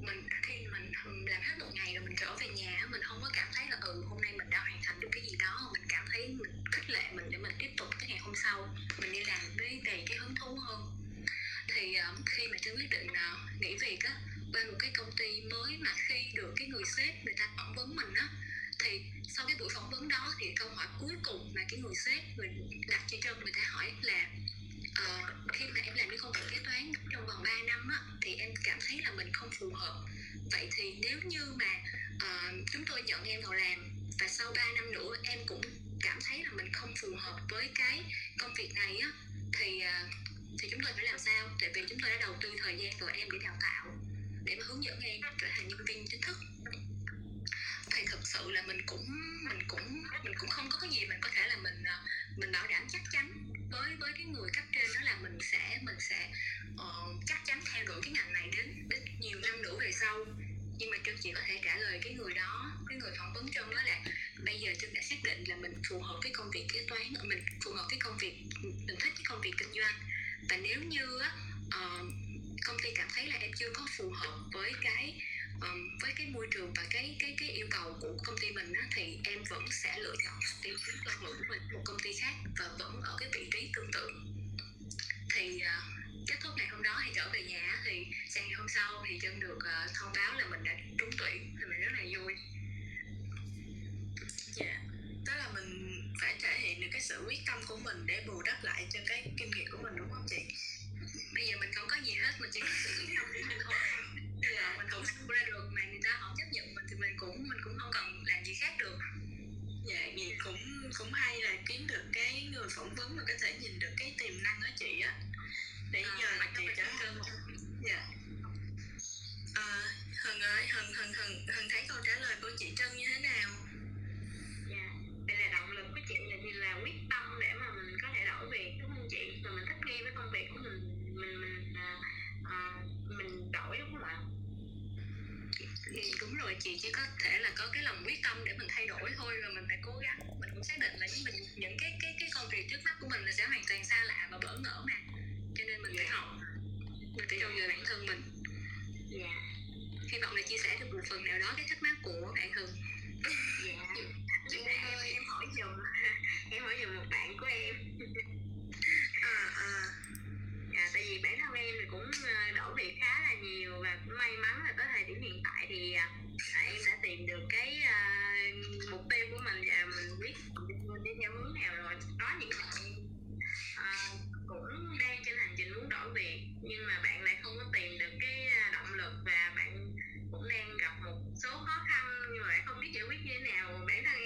Speaker 4: Mình khi mình làm hết một ngày rồi mình trở về nhà mình không có cảm thấy là ừ hôm nay mình đã hoàn thành được cái gì đó. Mình cảm thấy mình khích lệ mình để mình tiếp tục cái ngày hôm sau mình đi làm với đầy cái hứng thú hơn. Thì um, khi mà tôi quyết định uh, nghỉ việc á qua một cái công ty mới mà khi được cái người sếp người ta phỏng vấn mình á thì sau cái buổi phỏng vấn đó thì câu hỏi cuối cùng mà cái người sếp mình đặt cho trân người ta hỏi là uh, khi mà em làm cái công việc kế toán trong vòng 3 năm á thì em cảm thấy là mình không phù hợp. Vậy thì nếu như mà uh, chúng tôi nhận em vào làm và sau 3 năm nữa em cũng cảm thấy là mình không phù hợp với cái công việc này á thì uh, thì chúng tôi phải làm sao? Tại vì chúng tôi đã đầu tư thời gian vào em để đào tạo để mà hướng dẫn em trở thành nhân viên chính thức thì thực sự là mình cũng mình cũng mình cũng không có cái gì mình có thể là mình ờ, mình bảo đảm chắc chắn với với cái người cấp trên đó là mình sẽ mình sẽ uh, chắc chắn theo đuổi cái ngành này đến đến nhiều năm nữa về sau. Nhưng mà trương chỉ có thể trả lời cái người đó cái người phỏng vấn trương đó là bây giờ trương đã xác định là mình phù hợp với công việc kế toán ờ, mình phù hợp với công việc mình thích cái công việc kinh doanh. Và nếu như uh, công ty cảm thấy là em chưa có phù hợp với cái um, với cái môi trường và cái cái cái yêu cầu của công ty mình á, thì em vẫn sẽ lựa chọn tìm kiếm cơ hội của mình một công ty khác và vẫn ở cái vị trí tương tự. Thì uh, kết thúc ngày hôm đó thì trở về nhà thì sang ngày hôm sau thì chân được uh, thông báo là mình đã trúng tuyển thì mình rất là vui.
Speaker 1: Dạ. Yeah. tức là mình phải thể hiện được cái sự quyết tâm của mình để bù đắp lại cho cái kinh nghiệm của mình đúng không chị?
Speaker 4: Bây giờ mình không có gì hết mình chỉ có sự quyết tâm của mình thôi giờ mình không ra được mà người ta không chấp nhận mình thì mình cũng mình cũng không cần làm gì khác được.
Speaker 1: Dạ vậy cũng cũng hay là kiếm được cái người phỏng vấn mà có thể nhìn được cái tiềm năng ở chị á. Để à, giờ chị trở thành dạ. À, hân ơi hân hân hân hân thấy câu trả lời của chị trân như thế nào
Speaker 6: tâm để mình
Speaker 4: thay đổi thôi và mình phải cố gắng. Mình cũng xác định là những mình những cái cái cái công việc trước mắt của mình là sẽ hoàn toàn xa lạ và bỡ ngỡ mà. Cho nên mình phải học. Mình phải trau dồi bản thân mình.
Speaker 6: Dạ.
Speaker 4: Hy vọng là chia sẻ được một phần nào đó cái thắc mắc của bạn Hưng
Speaker 6: dạ. Mà em em hỏi dùm em hỏi dùm một bạn của em.
Speaker 1: À, à
Speaker 6: tại vì bản thân em thì cũng ờ, đổi việc khá là nhiều và cũng may mắn là tới thời điểm hiện tại thì ờ, à, em đã tìm được cái à, mục tiêu của mình và mình biết mình đi theo hướng nào rồi. Có những bạn à, cũng đang trên hành trình muốn đổi việc nhưng mà bạn lại không có tìm được cái động lực và bạn cũng đang gặp một số khó khăn nhưng mà không biết giải quyết như thế nào. Bản thân em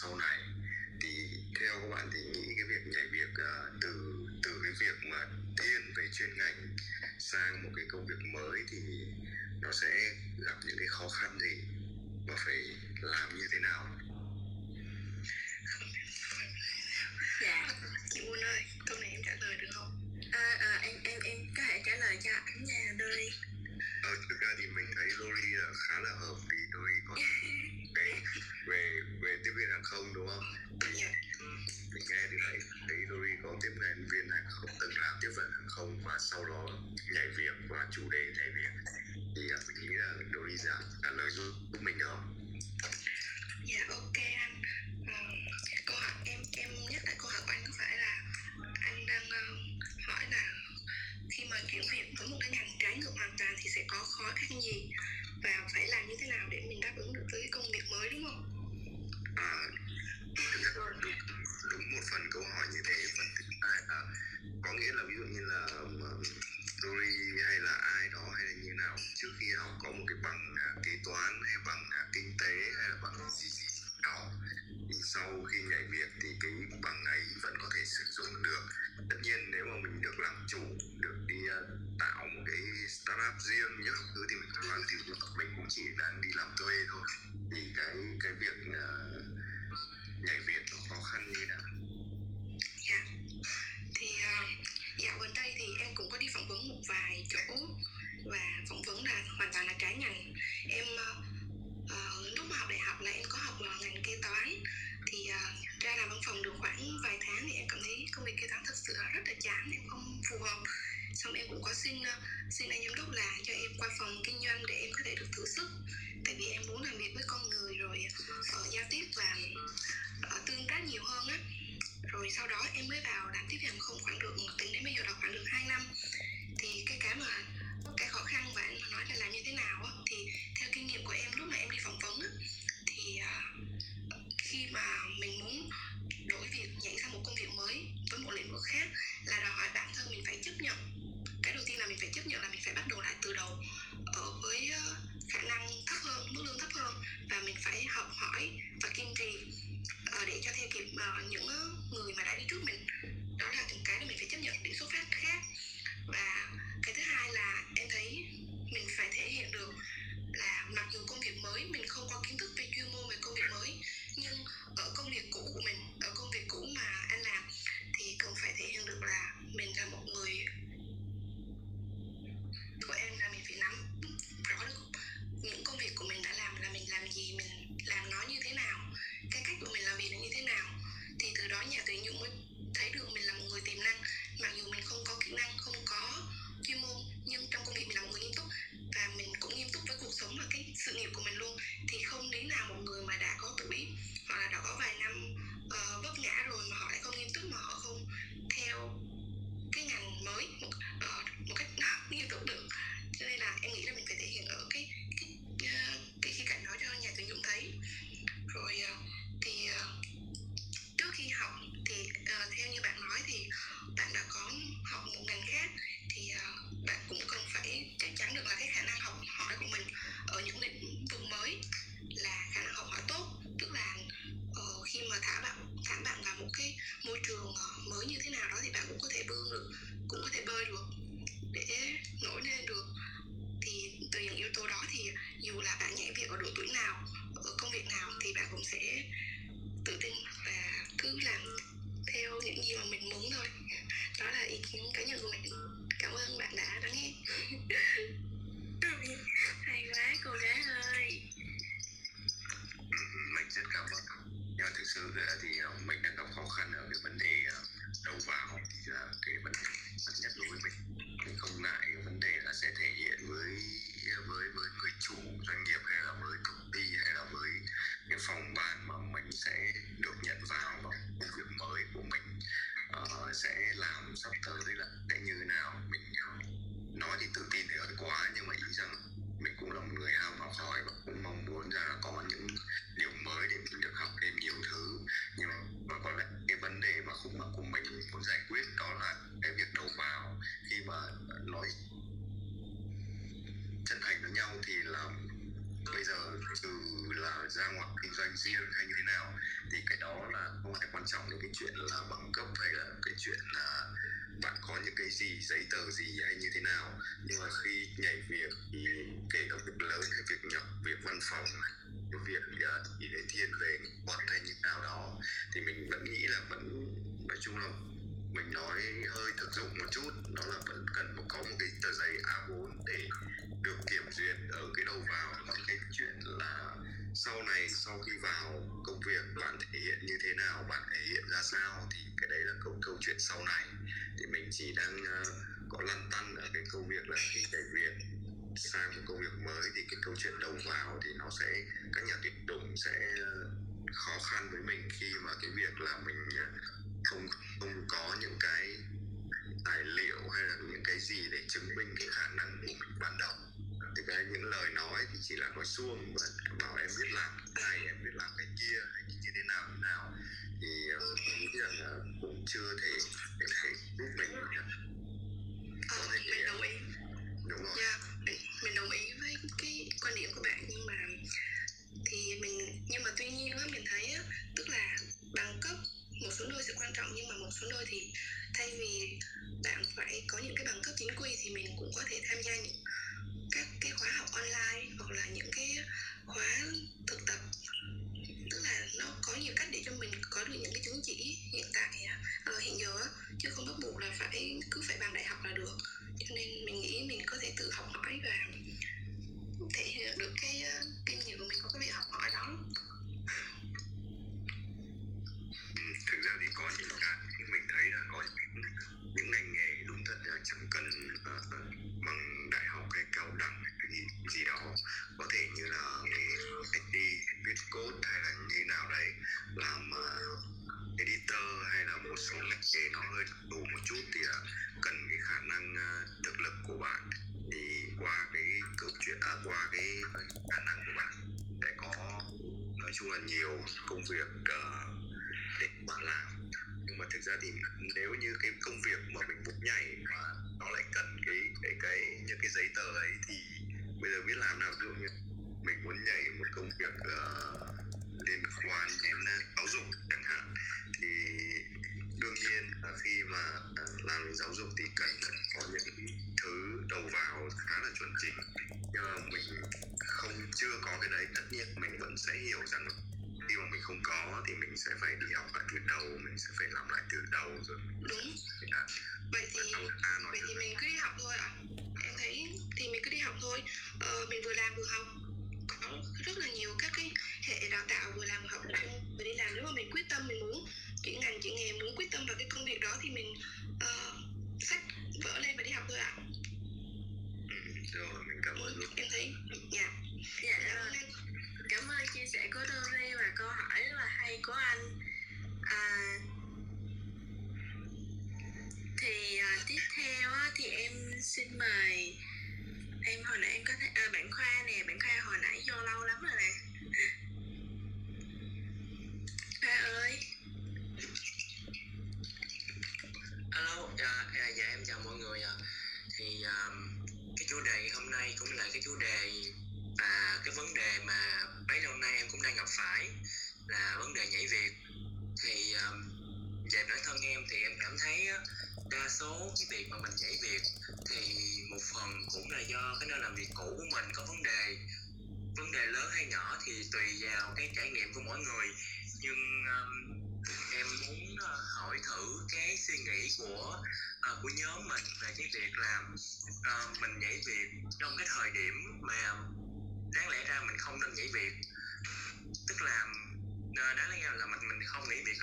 Speaker 2: sau này. Thì theo các bạn thì nghĩ cái việc nhảy việc uh, từ từ cái việc mà thiên về chuyên ngành sang một cái công việc mới thì nó sẽ gặp những cái khó khăn gì và phải làm như thế nào?
Speaker 1: Dạ
Speaker 4: chị Quân ơi câu này em trả lời được không?
Speaker 1: À, à, em em em có thể trả lời cho
Speaker 6: ảnh
Speaker 1: nhà Dory
Speaker 6: ờ, thực ra thì mình thấy Lori là khá là hợp vì tôi có về về tiếp viên hàng không đúng không?
Speaker 2: Yeah.
Speaker 6: mình nghe thì thấy thấy Dory có tiếp viên viên hàng không từng làm tiếp viên hàng không và sau đó nhảy việc và chủ đề nhảy việc. Thì à, mình nghĩ là Dory giảm trả lời giúp mình được không
Speaker 2: dạ yeah, ok anh. Câu hỏi em em nhắc lại câu hỏi của anh có phải là anh đang uh, hỏi là khi mà chuyển việc với một cái ngành trái ngược hoàn toàn thì sẽ có khó khăn gì và phải làm như thế nào để mình đáp ứng được với công việc
Speaker 6: à, đúng, đúng một phần câu hỏi như thế phần thứ hai là có nghĩa là ví dụ như là story hay là ai đó hay là như nào trước khi học có một cái bằng à, kế toán hay bằng à, kinh tế hay là bằng gì gì đó thì sau khi nhảy việc thì cái bằng ấy vẫn có thể sử dụng được. Tất nhiên nếu mà mình được làm chủ được đi uh, tạo một cái startup riêng những thứ thì mình không làm gì mình cũng chỉ đang
Speaker 2: thấy thắng thật sự là rất là chán em không phù hợp. Xong em cũng có xin ờ, xin anh giám đốc là cho em qua phòng kinh doanh để em có thể được thử sức. Tại vì em muốn làm việc với con người rồi uh, giao tiếp và uh, tương tác nhiều hơn á. Rồi sau đó em mới vào làm tiếp hàng không khoảng được tính đến bây giờ là khoảng được 2 năm. Thì cái cái mà cái khó khăn và anh nói là làm như thế nào á
Speaker 6: khăn với mình khi mà cái việc là mình không không có những cái tài liệu hay là những cái gì để chứng minh cái khả năng của mình ban đầu. Thì cái những lời nói thì chỉ là nói suông và bảo em biết làm cái này em biết làm cái kia hay như thế nào thế nào. Thì nghĩ rằng là cũng chưa thể để thể giúp mình
Speaker 2: có thể mình đồng ý.
Speaker 6: Đúng rồi.
Speaker 2: Yeah, mình, mình đồng ý với cái quan điểm của bạn số nơi thì thay vì bạn phải có những cái bằng cấp chính quy thì mình cũng có thể tham gia những các cái khóa học online hoặc là những cái khóa thực tập. Tức là nó có nhiều cách để cho mình có được những cái chứng chỉ hiện tại ở uh, ờ, hiện giờ chứ không bắt buộc là phải cứ phải bằng đại học là được. Cho nên mình nghĩ mình có thể tự học hỏi và thể hiện được
Speaker 7: cái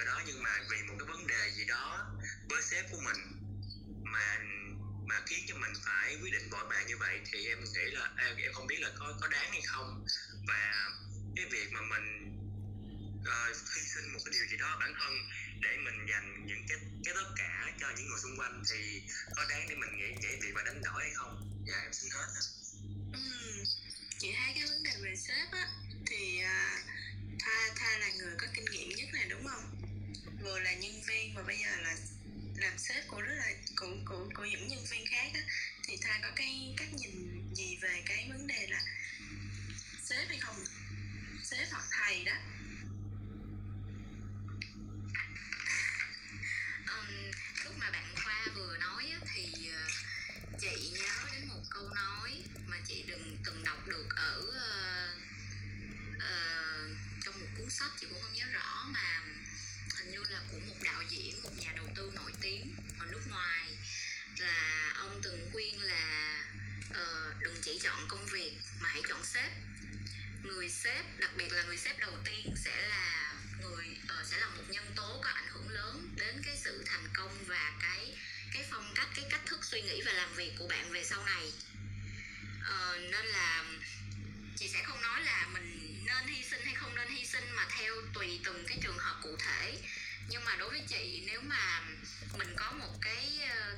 Speaker 7: cái đó nhưng mà vì một cái vấn đề gì đó với sếp của mình mà mà khiến cho mình phải quyết định vội vàng như vậy thì em nghĩ là em không biết là có có đáng hay không. Và cái việc mà mình uh, hy sinh một cái điều gì đó bản thân để mình dành những cái cái tất cả cho những người xung quanh thì có đáng để mình nghĩ nhảy việc và đánh đổi hay không? Dạ em xin hết.
Speaker 1: Ừ. chị thấy cái vấn đề về sếp á thì uh, tha tha là người có kinh nghiệm nhất này đúng không? Vừa là nhân viên và bây giờ là làm sếp của rất là của của của những nhân viên khác á. Thì thay có cái cách nhìn gì về cái vấn đề là sếp hay không? Sếp hoặc thầy đó.
Speaker 3: Um, lúc mà bạn khoa vừa nói á, thì ờ, chị nhớ đến một câu nói mà chị đừng từng đọc được ở uh, uh, trong một cuốn sách chị cũng không nhớ rõ mà Diễn một nhà đầu tư nổi tiếng ở nước ngoài là ông từng khuyên là ờ, uh, đừng chỉ chọn công việc mà hãy chọn sếp. Người sếp đặc biệt là người sếp đầu tiên sẽ là người uh, sẽ là một nhân tố có ảnh hưởng lớn đến cái sự thành công và cái cái phong cách cái cách thức suy nghĩ và làm việc của bạn về sau này. Uh, nên là chị sẽ không nói là mình nên hy sinh hay không nên hy sinh mà theo tùy từng cái trường hợp cụ thể nhưng mà đối với chị nếu mà mình có một cái ờ,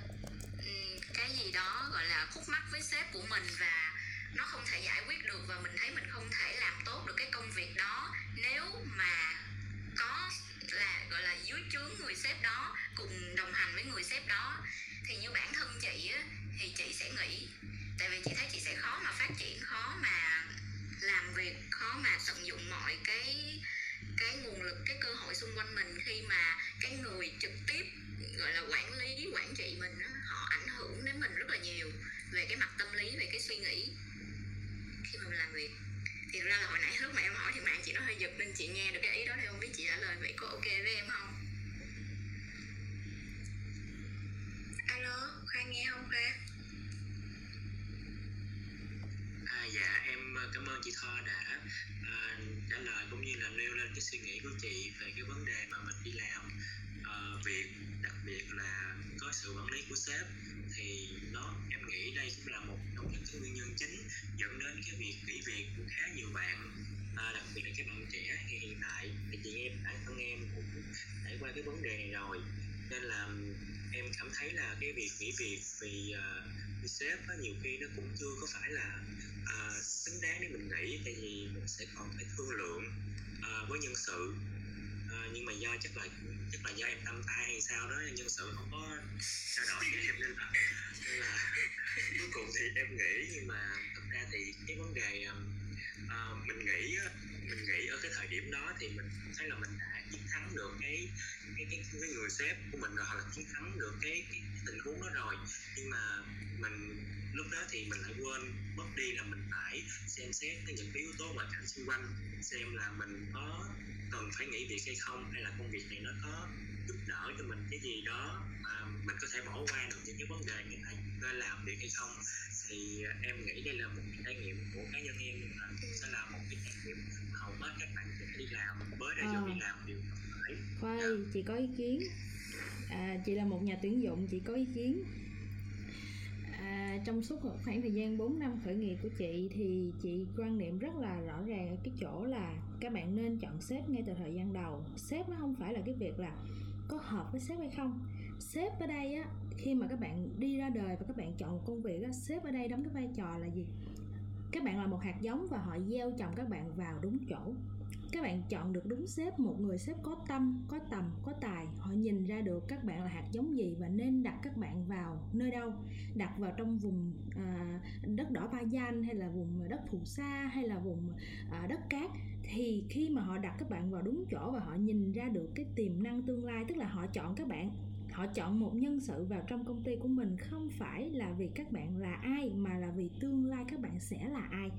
Speaker 3: cái gì đó gọi là khúc mắc với sếp của mình và nó không thể giải quyết được và mình thấy mình không thể làm tốt được cái công việc đó nếu mà có là gọi là dưới trướng người sếp đó cùng đồng hành với người sếp đó thì như bản thân chị á, thì chị sẽ nghĩ tại vì chị thấy chị sẽ khó mà phát triển khó mà làm việc khó mà tận dụng mọi cái cái nguồn lực cái cơ hội xung quanh mình khi mà cái người trực tiếp gọi là quản lý quản trị mình đó, họ ảnh hưởng đến mình rất là nhiều về cái mặt tâm lý về cái suy nghĩ khi mà mình làm việc. Thì ra là hồi nãy lúc mà em hỏi thì mạng chị nó hơi giật nên chị nghe được cái ý đó thì không biết chị trả lời vậy có ok với em không?
Speaker 1: Alo khoa nghe không khoa?
Speaker 7: Dạ em ờ, cảm ơn chị Tho đã uh, trả lời cũng như là nêu lên cái suy nghĩ của chị về cái vấn đề mà mình đi làm uh, việc đặc biệt là có sự quản lý của sếp. Thì nó em nghĩ đây cũng là một trong những cái nguyên nhân chính dẫn đến cái việc nghỉ việc của khá nhiều bạn à, đặc biệt là các bạn trẻ. Thì hiện tại thì chị em bản thân em cũng trải qua cái vấn đề này rồi. Nên là em cảm thấy là cái việc nghỉ việc vì uh, vì sếp á, nhiều khi nó cũng chưa có phải là uh, xứng đáng để mình nghỉ, tại vì mình sẽ còn phải thương lượng uh, với nhân sự. Uh, nhưng mà do chắc là chắc là do em tâm tay hay sao đó nhân sự không có trao đổi với em nên là nên là cuối cùng thì em nghĩ nhưng mà thật ra thì cái vấn đề uh, mình nghĩ mình nghĩ ở cái thời điểm đó thì mình thấy là mình đã chiến thắng được cái cái cái, cái người sếp của mình rồi hoặc là chiến thắng được cái, cái, cái tình huống đó rồi. Nhưng mà mình lúc đó thì mình lại quên mất đi là mình phải xem xét những cái yếu tố ngoại cảnh xung quanh xem là mình có cần phải nghỉ việc hay không hay là công việc này nó có giúp đỡ cho mình cái gì đó mà mình có thể bỏ qua được những cái vấn đề người ta làm việc hay không. Thì em nghĩ đây là một trải nghiệm của cá nhân em sẽ là một cái trải nghiệm hầu hết các bạn trẻ đi làm mới ra à. đi làm đều phải.
Speaker 5: Khoai chị có ý kiến. À, chị là một nhà tuyển dụng chị có ý kiến. à, trong suốt khoảng thời gian 4 năm khởi nghiệp của chị thì chị quan niệm rất là rõ ràng ở cái chỗ là các bạn nên chọn sếp ngay từ thời gian đầu. Sếp nó không phải là cái việc là có hợp với sếp hay không. Sếp ở đây á, khi mà các bạn đi ra đời và các bạn chọn một công việc á, sếp ở đây đóng cái vai trò là gì? Các bạn là một hạt giống và họ gieo trồng các bạn vào đúng chỗ các bạn chọn được đúng sếp một người sếp có tâm có tầm có tài. Họ nhìn ra được các bạn là hạt giống gì và nên đặt các bạn vào nơi đâu. Đặt vào trong vùng à, đất đỏ ba gian hay là vùng đất phù sa hay là vùng à, đất cát. Thì khi mà họ đặt các bạn vào đúng chỗ và họ nhìn ra được cái tiềm năng tương lai tức là họ chọn các bạn họ chọn một nhân sự vào trong công ty của mình không phải là vì các bạn là ai mà là vì tương lai các bạn sẽ là ai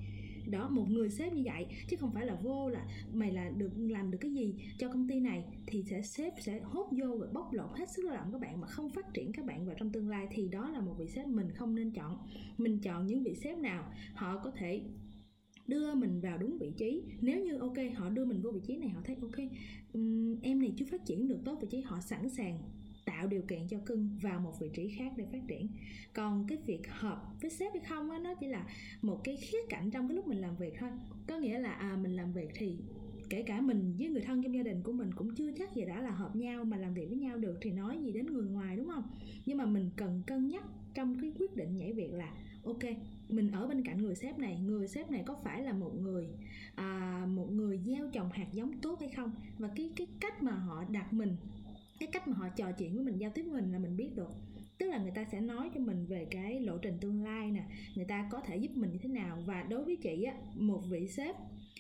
Speaker 5: đó một người sếp như vậy. Chứ không phải là vô là mày là được làm được cái gì cho công ty này thì sẽ sếp sẽ hốt vô và bóc lột hết sức lao động các bạn mà không phát triển các bạn vào trong tương lai. Thì đó là một vị sếp mình không nên chọn. Mình chọn những vị sếp nào họ có thể đưa mình vào đúng vị trí. Nếu như ok họ đưa mình vô vị trí này họ thấy ok um, em này chưa phát triển được tốt vị trí họ sẵn sàng tạo điều kiện cho cưng vào một vị trí khác để phát triển. Còn cái việc hợp với sếp hay không á nó chỉ là một cái khía cạnh trong cái lúc mình làm việc thôi. Có nghĩa là à mình làm việc thì kể cả mình với người thân trong gia đình của mình cũng chưa chắc gì đã là hợp nhau mà làm việc với nhau được thì nói gì đến người ngoài đúng không? Nhưng mà mình cần cân nhắc trong cái quyết định nhảy việc là ok mình ở bên cạnh người sếp này người sếp này có phải là một người à, một người gieo trồng hạt giống tốt hay không? Và cái cái cách mà họ đặt mình cái cách mà họ trò chuyện với mình, giao tiếp với mình là mình biết được. Tức là người ta sẽ nói cho mình về cái lộ trình tương lai nè, người ta có thể giúp mình như thế nào. Và đối với chị á, một vị sếp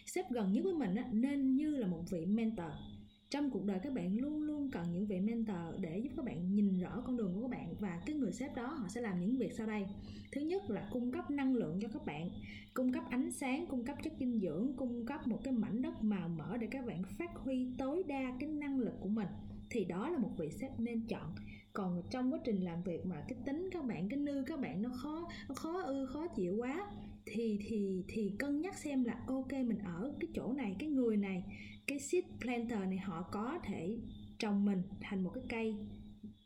Speaker 5: sếp gần nhất với mình á, nên như là một vị mentor. Trong cuộc đời các bạn luôn luôn cần những vị mentor để giúp các bạn nhìn rõ con đường của các bạn. Và cái người sếp đó, họ sẽ làm những việc sau đây. Thứ nhất là cung cấp năng lượng cho các bạn, cung cấp ánh sáng, cung cấp chất dinh dưỡng, cung cấp một cái mảnh đất màu mỡ để các bạn phát huy tối đa cái năng lực của mình thì đó là một vị sếp nên chọn. Còn trong quá trình làm việc mà cái tính các bạn cái nư các bạn nó khó nó khó ư khó chịu quá thì thì thì cân nhắc xem là ok mình ở cái chỗ này cái người này cái seed planter này họ có thể trồng mình thành một cái cây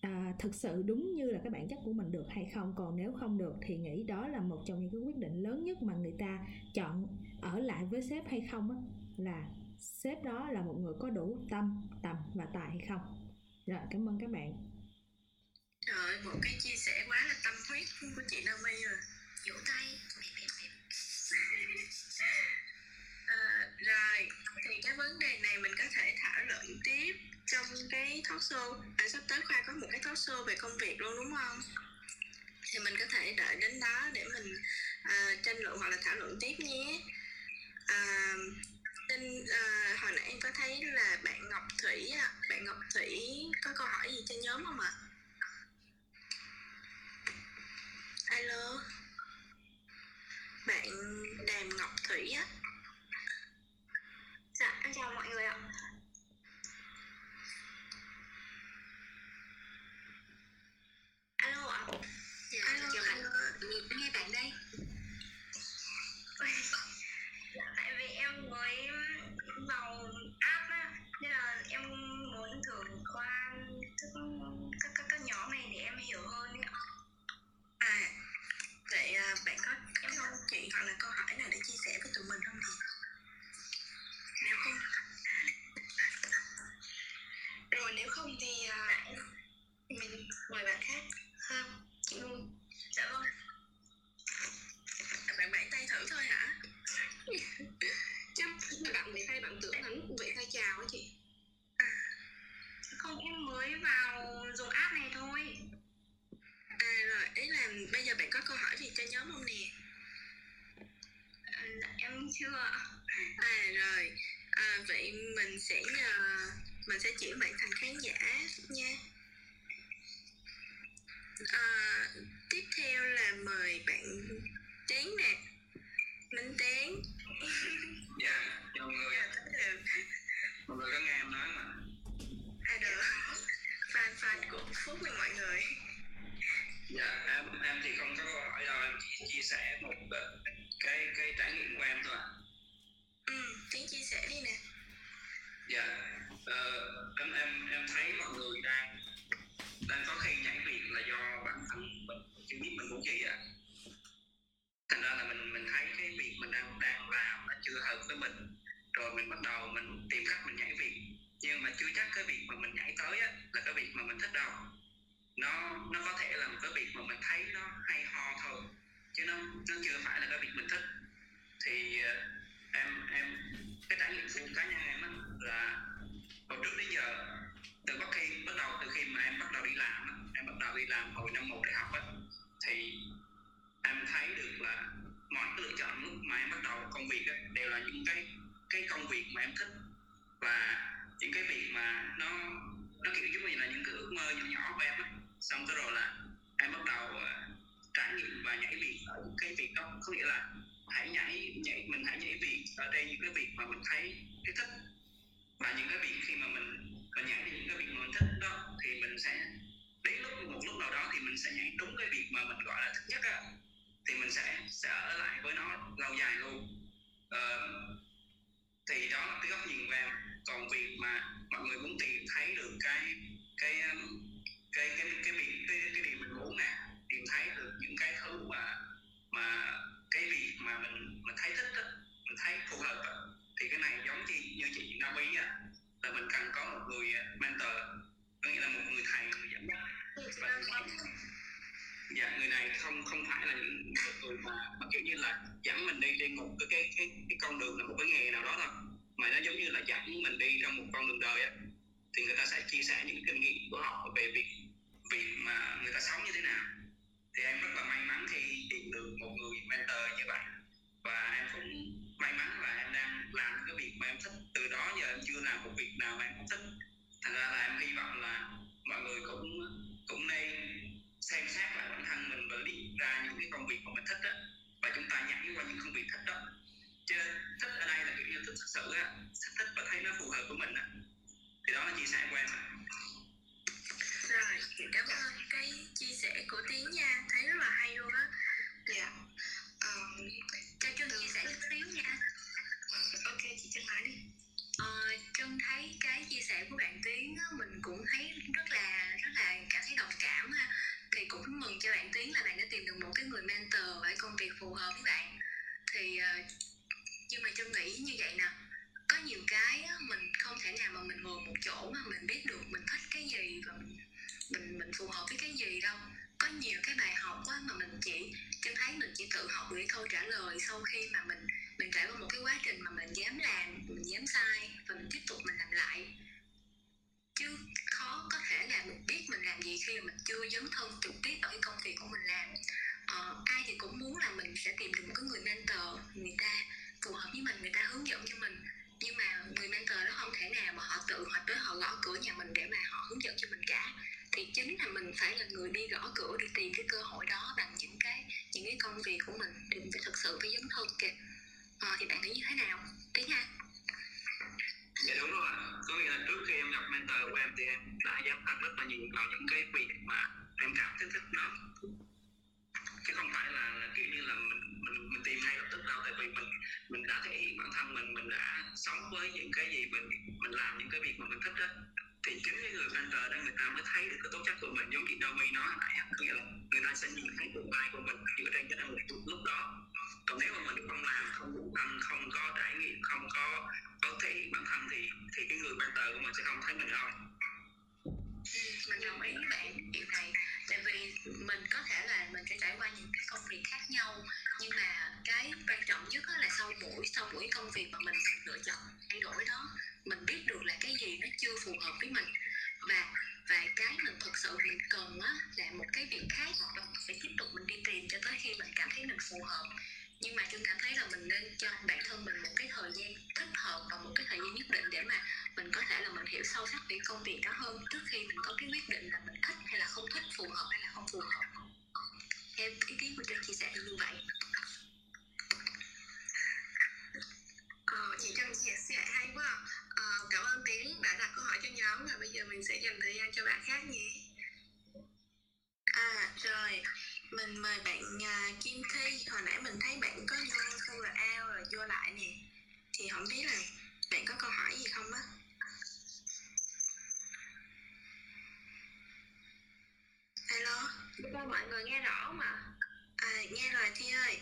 Speaker 5: à, thực sự đúng như là cái bản chất của mình được hay không. Còn nếu không được thì nghĩ đó là một trong những cái quyết định lớn nhất mà người ta chọn ở lại với sếp hay không á là sếp đó là một người có đủ tâm tầm và tài hay không? Rồi cảm ơn các bạn.
Speaker 1: Trời một cái chia sẻ quá là tâm huyết của chị Naomi rồi.
Speaker 3: Vỗ tay.
Speaker 1: À, Rồi, thì cái vấn đề này mình có thể thảo luận tiếp trong cái talk show. À, Sắp tới Khoa có một cái talk show về công việc luôn đúng không? Thì mình có thể đợi đến đó để mình à, tranh luận hoặc là thảo luận tiếp nhé. À, nên à, hồi nãy em có thấy là bạn Ngọc Thủy á, Bạn Ngọc Thủy có câu hỏi gì cho nhóm không ạ? Alo Bạn Đàm Ngọc Thủy á
Speaker 2: Dạ, em chào mọi người ạ.
Speaker 1: Alo ạ
Speaker 3: dạ
Speaker 1: Alo,
Speaker 3: chào bạn
Speaker 1: alo.
Speaker 3: nghe nghe bạn đây
Speaker 2: Dạ, tại vì em mới vào app á, nên là em muốn thử qua các các các, các nhóm này để em hiểu hơn ấy ạ.
Speaker 1: À Vậy à, bạn có em còn là câu hỏi nào để chia sẻ với tụi mình không thì Nếu không
Speaker 2: Rồi nếu không thì à, mình mời bạn khác. Ha, chị Nhung. Dạ vâng.
Speaker 1: à, Bạn vẫy tay thử thôi hả?
Speaker 2: Chắc là bạn mới hay bạn tưởng là lúc vậy thay chào ấy chị. Không, em mới vào dùng app này thôi.
Speaker 1: À rồi, ý là bây giờ bạn có câu hỏi gì cho nhóm không nè?
Speaker 2: À, dạ, em chưa ạ.
Speaker 1: À rồi, à, vậy mình sẽ nhờ mình sẽ chuyển bạn thành khán giả nha. À, tiếp theo là mời bạn Tiến nè, Minh Tiến.
Speaker 8: Chưa chắc cái việc mà mình nhảy tới á, là cái việc mà mình thích đâu. Nó nó có thể là một cái việc mà mình thấy nó hay ho thôi chứ nó nó chưa phải là cái việc mình thích. Thì ờ, em em cái trải nghiệm của cá nhân em á, là hồi trước đến giờ từ bất khi bắt đầu từ khi mà em bắt đầu đi làm á, em bắt đầu đi làm hồi năm một đại học á, thì em thấy được là mọi cái lựa chọn lúc mà em bắt đầu công việc á, đều là những cái cái công việc mà em thích. Và những cái việc mà nó nó kiểu giống như là những cái ước mơ nhỏ nhỏ của em á. Xong tới rồi là em bắt đầu ờ, trải nghiệm và nhảy việc ở những cái việc đó. Có nghĩa là hãy nhảy nhảy mình hãy nhảy việc ở đây những cái việc mà mình thấy cái thích. Và những cái việc khi mà mình mình nhảy những cái việc mà mình thích đó thì mình sẽ đến lúc một lúc nào đó thì mình sẽ nhảy đúng cái việc mà mình gọi là thích nhất á. Thì mình sẽ sẽ ở lại với nó lâu dài luôn. Uh, thì đó là cái góc nhìn của em còn việc mà mọi người muốn tìm thấy được cái cái um, cái cái cái việc cái, cái điều mình muốn nè tìm thấy được những cái thứ mà mà cái việc mà mình mình thấy thích á, mình thấy phù hợp á, thì cái này giống như như chị Navi á là mình cần có một người mentor có nghĩa là một người thầy người dẫn dắt và dạ người này không không phải là những người mà, mà kiểu như là dẫn mình đi trên một cái cái cái, cái con đường là một cái nghề nào đó thôi mà nó giống như là dẫn mình đi trong một con đường đời á, thì người ta sẽ chia sẻ những kinh nghiệm của họ về việc việc mà người ta sống như thế nào. Thì em rất là may mắn khi tìm được một người mentor như vậy. Và em cũng may mắn là em đang làm cái việc mà em thích. Từ đó giờ em chưa làm một việc nào mà em không thích. Thành ra là em hy vọng là mọi người cũng cũng nên xem xét lại bản thân mình và liệt ra những cái công việc mà mình thích đó và chúng ta nhảy qua những công việc thích đó chứ thích ở đây là kiểu như thích thực sự á thích và thấy nó phù hợp của mình á. Thì đó là chia sẻ của em
Speaker 1: rồi cảm ơn cái chia sẻ của tiến nha. Thấy rất là hay luôn á.
Speaker 2: Dạ. Um,
Speaker 3: cho trân chia sẻ chút xíu nha.
Speaker 2: Ok chị chân nói đi.
Speaker 3: Ờ, chân trân thấy cái chia sẻ của bạn tiến á, mình cũng thấy rất là rất là cảm thấy
Speaker 4: đồng cảm ha. Thì cũng mừng cho bạn tiến là bạn đã tìm được một cái người mentor và công việc phù hợp với bạn. Thì uh, nhưng mà chân nghĩ như vậy nè có nhiều cái á, mình không thể nào mà mình ngồi một chỗ mà mình biết được mình thích cái gì và mình mình mình phù hợp với cái gì đâu. Có nhiều cái bài học quá mà mình chỉ chân thấy mình chỉ tự học được câu trả lời sau khi mà mình mình trải qua một cái quá trình mà mình dám làm mình dám sai và mình tiếp tục mình làm lại. Chứ khó có thể là mình biết mình làm gì khi mà mình chưa dấn thân trực tiếp ở cái công việc của mình làm. Ờ, ai thì cũng muốn là mình sẽ tìm được một cái người mentor người ta phù hợp với mình người ta hướng dẫn cho mình. Nhưng mà người mentor đó không thể nào mà họ tự họ tới họ gõ cửa nhà mình để mà họ hướng dẫn cho mình cả. Thì chính là mình phải là người đi gõ cửa đi tìm cái cơ hội đó bằng những cái những cái công việc của mình. Thì mình phải thật sự phải dấn thân kìa. À, thì bạn nghĩ như thế nào? Tiếng ha
Speaker 8: dạ đúng rồi có nghĩa là trước khi em gặp mentor của em thì em đã dám đặt rất là nhiều vào những cái việc mà em cảm thấy thích nó chứ không phải là, là kiểu như là mình mình mình tìm ngay lập tức đâu. Tại vì mình mình đã thể hiện bản thân mình mình đã sống với những cái gì mình mình làm những cái việc mà mình thích đó thì chính cái người mentor đó người ta mới thấy được cái tố chất của mình. Giống như Domi nói nãy có nghĩa là người ta sẽ nhìn thấy tương lai của mình dựa trên cái năng lực lúc đó. Còn nếu mà mình không làm không đủ tâm không có trải nghiệm không có có thể hiện bản thân thì thì cái người mentor của mình sẽ không thấy mình đâu.
Speaker 4: Ừ, mình đồng ý với bạn. Điều này tại vì mình có thể là mình sẽ trải qua những cái công việc khác nhau, nhưng mà cái quan trọng nhất là sau buổi sau buổi công việc mà mình lựa chọn thay đổi đó, mình biết được là cái gì nó chưa phù hợp với mình. Và và cái mình thực sự mình cần á là một cái việc khác và mình sẽ tiếp tục mình đi tìm cho tới khi mình cảm thấy mình phù hợp nhưng mà chúng cảm thấy là mình nên cho bản thân mình một cái thời gian thích hợp và một cái thời gian nhất định để mà mình có thể là mình hiểu sâu sắc về công việc đó hơn. Trước khi mình có cái quyết định là mình thích hay là không thích phù hợp hay là không phù hợp. Theo ý kiến của Trân chia sẻ như vậy.
Speaker 9: Ờ, chị Trân chia sẻ hay quá à. ờ, Cảm ơn Tiến đã đặt câu hỏi cho nhóm Và bây giờ mình sẽ dành thời gian cho bạn khác nhé.
Speaker 1: À rồi, mình mời bạn uh, Kim Thi Hồi nãy mình thấy bạn có vô xong rồi out rồi vô lại nè. Thì không biết là bạn có câu hỏi gì không á? Alo,
Speaker 9: Cho mọi người nghe rõ mà
Speaker 1: à, nghe rồi Thi ơi.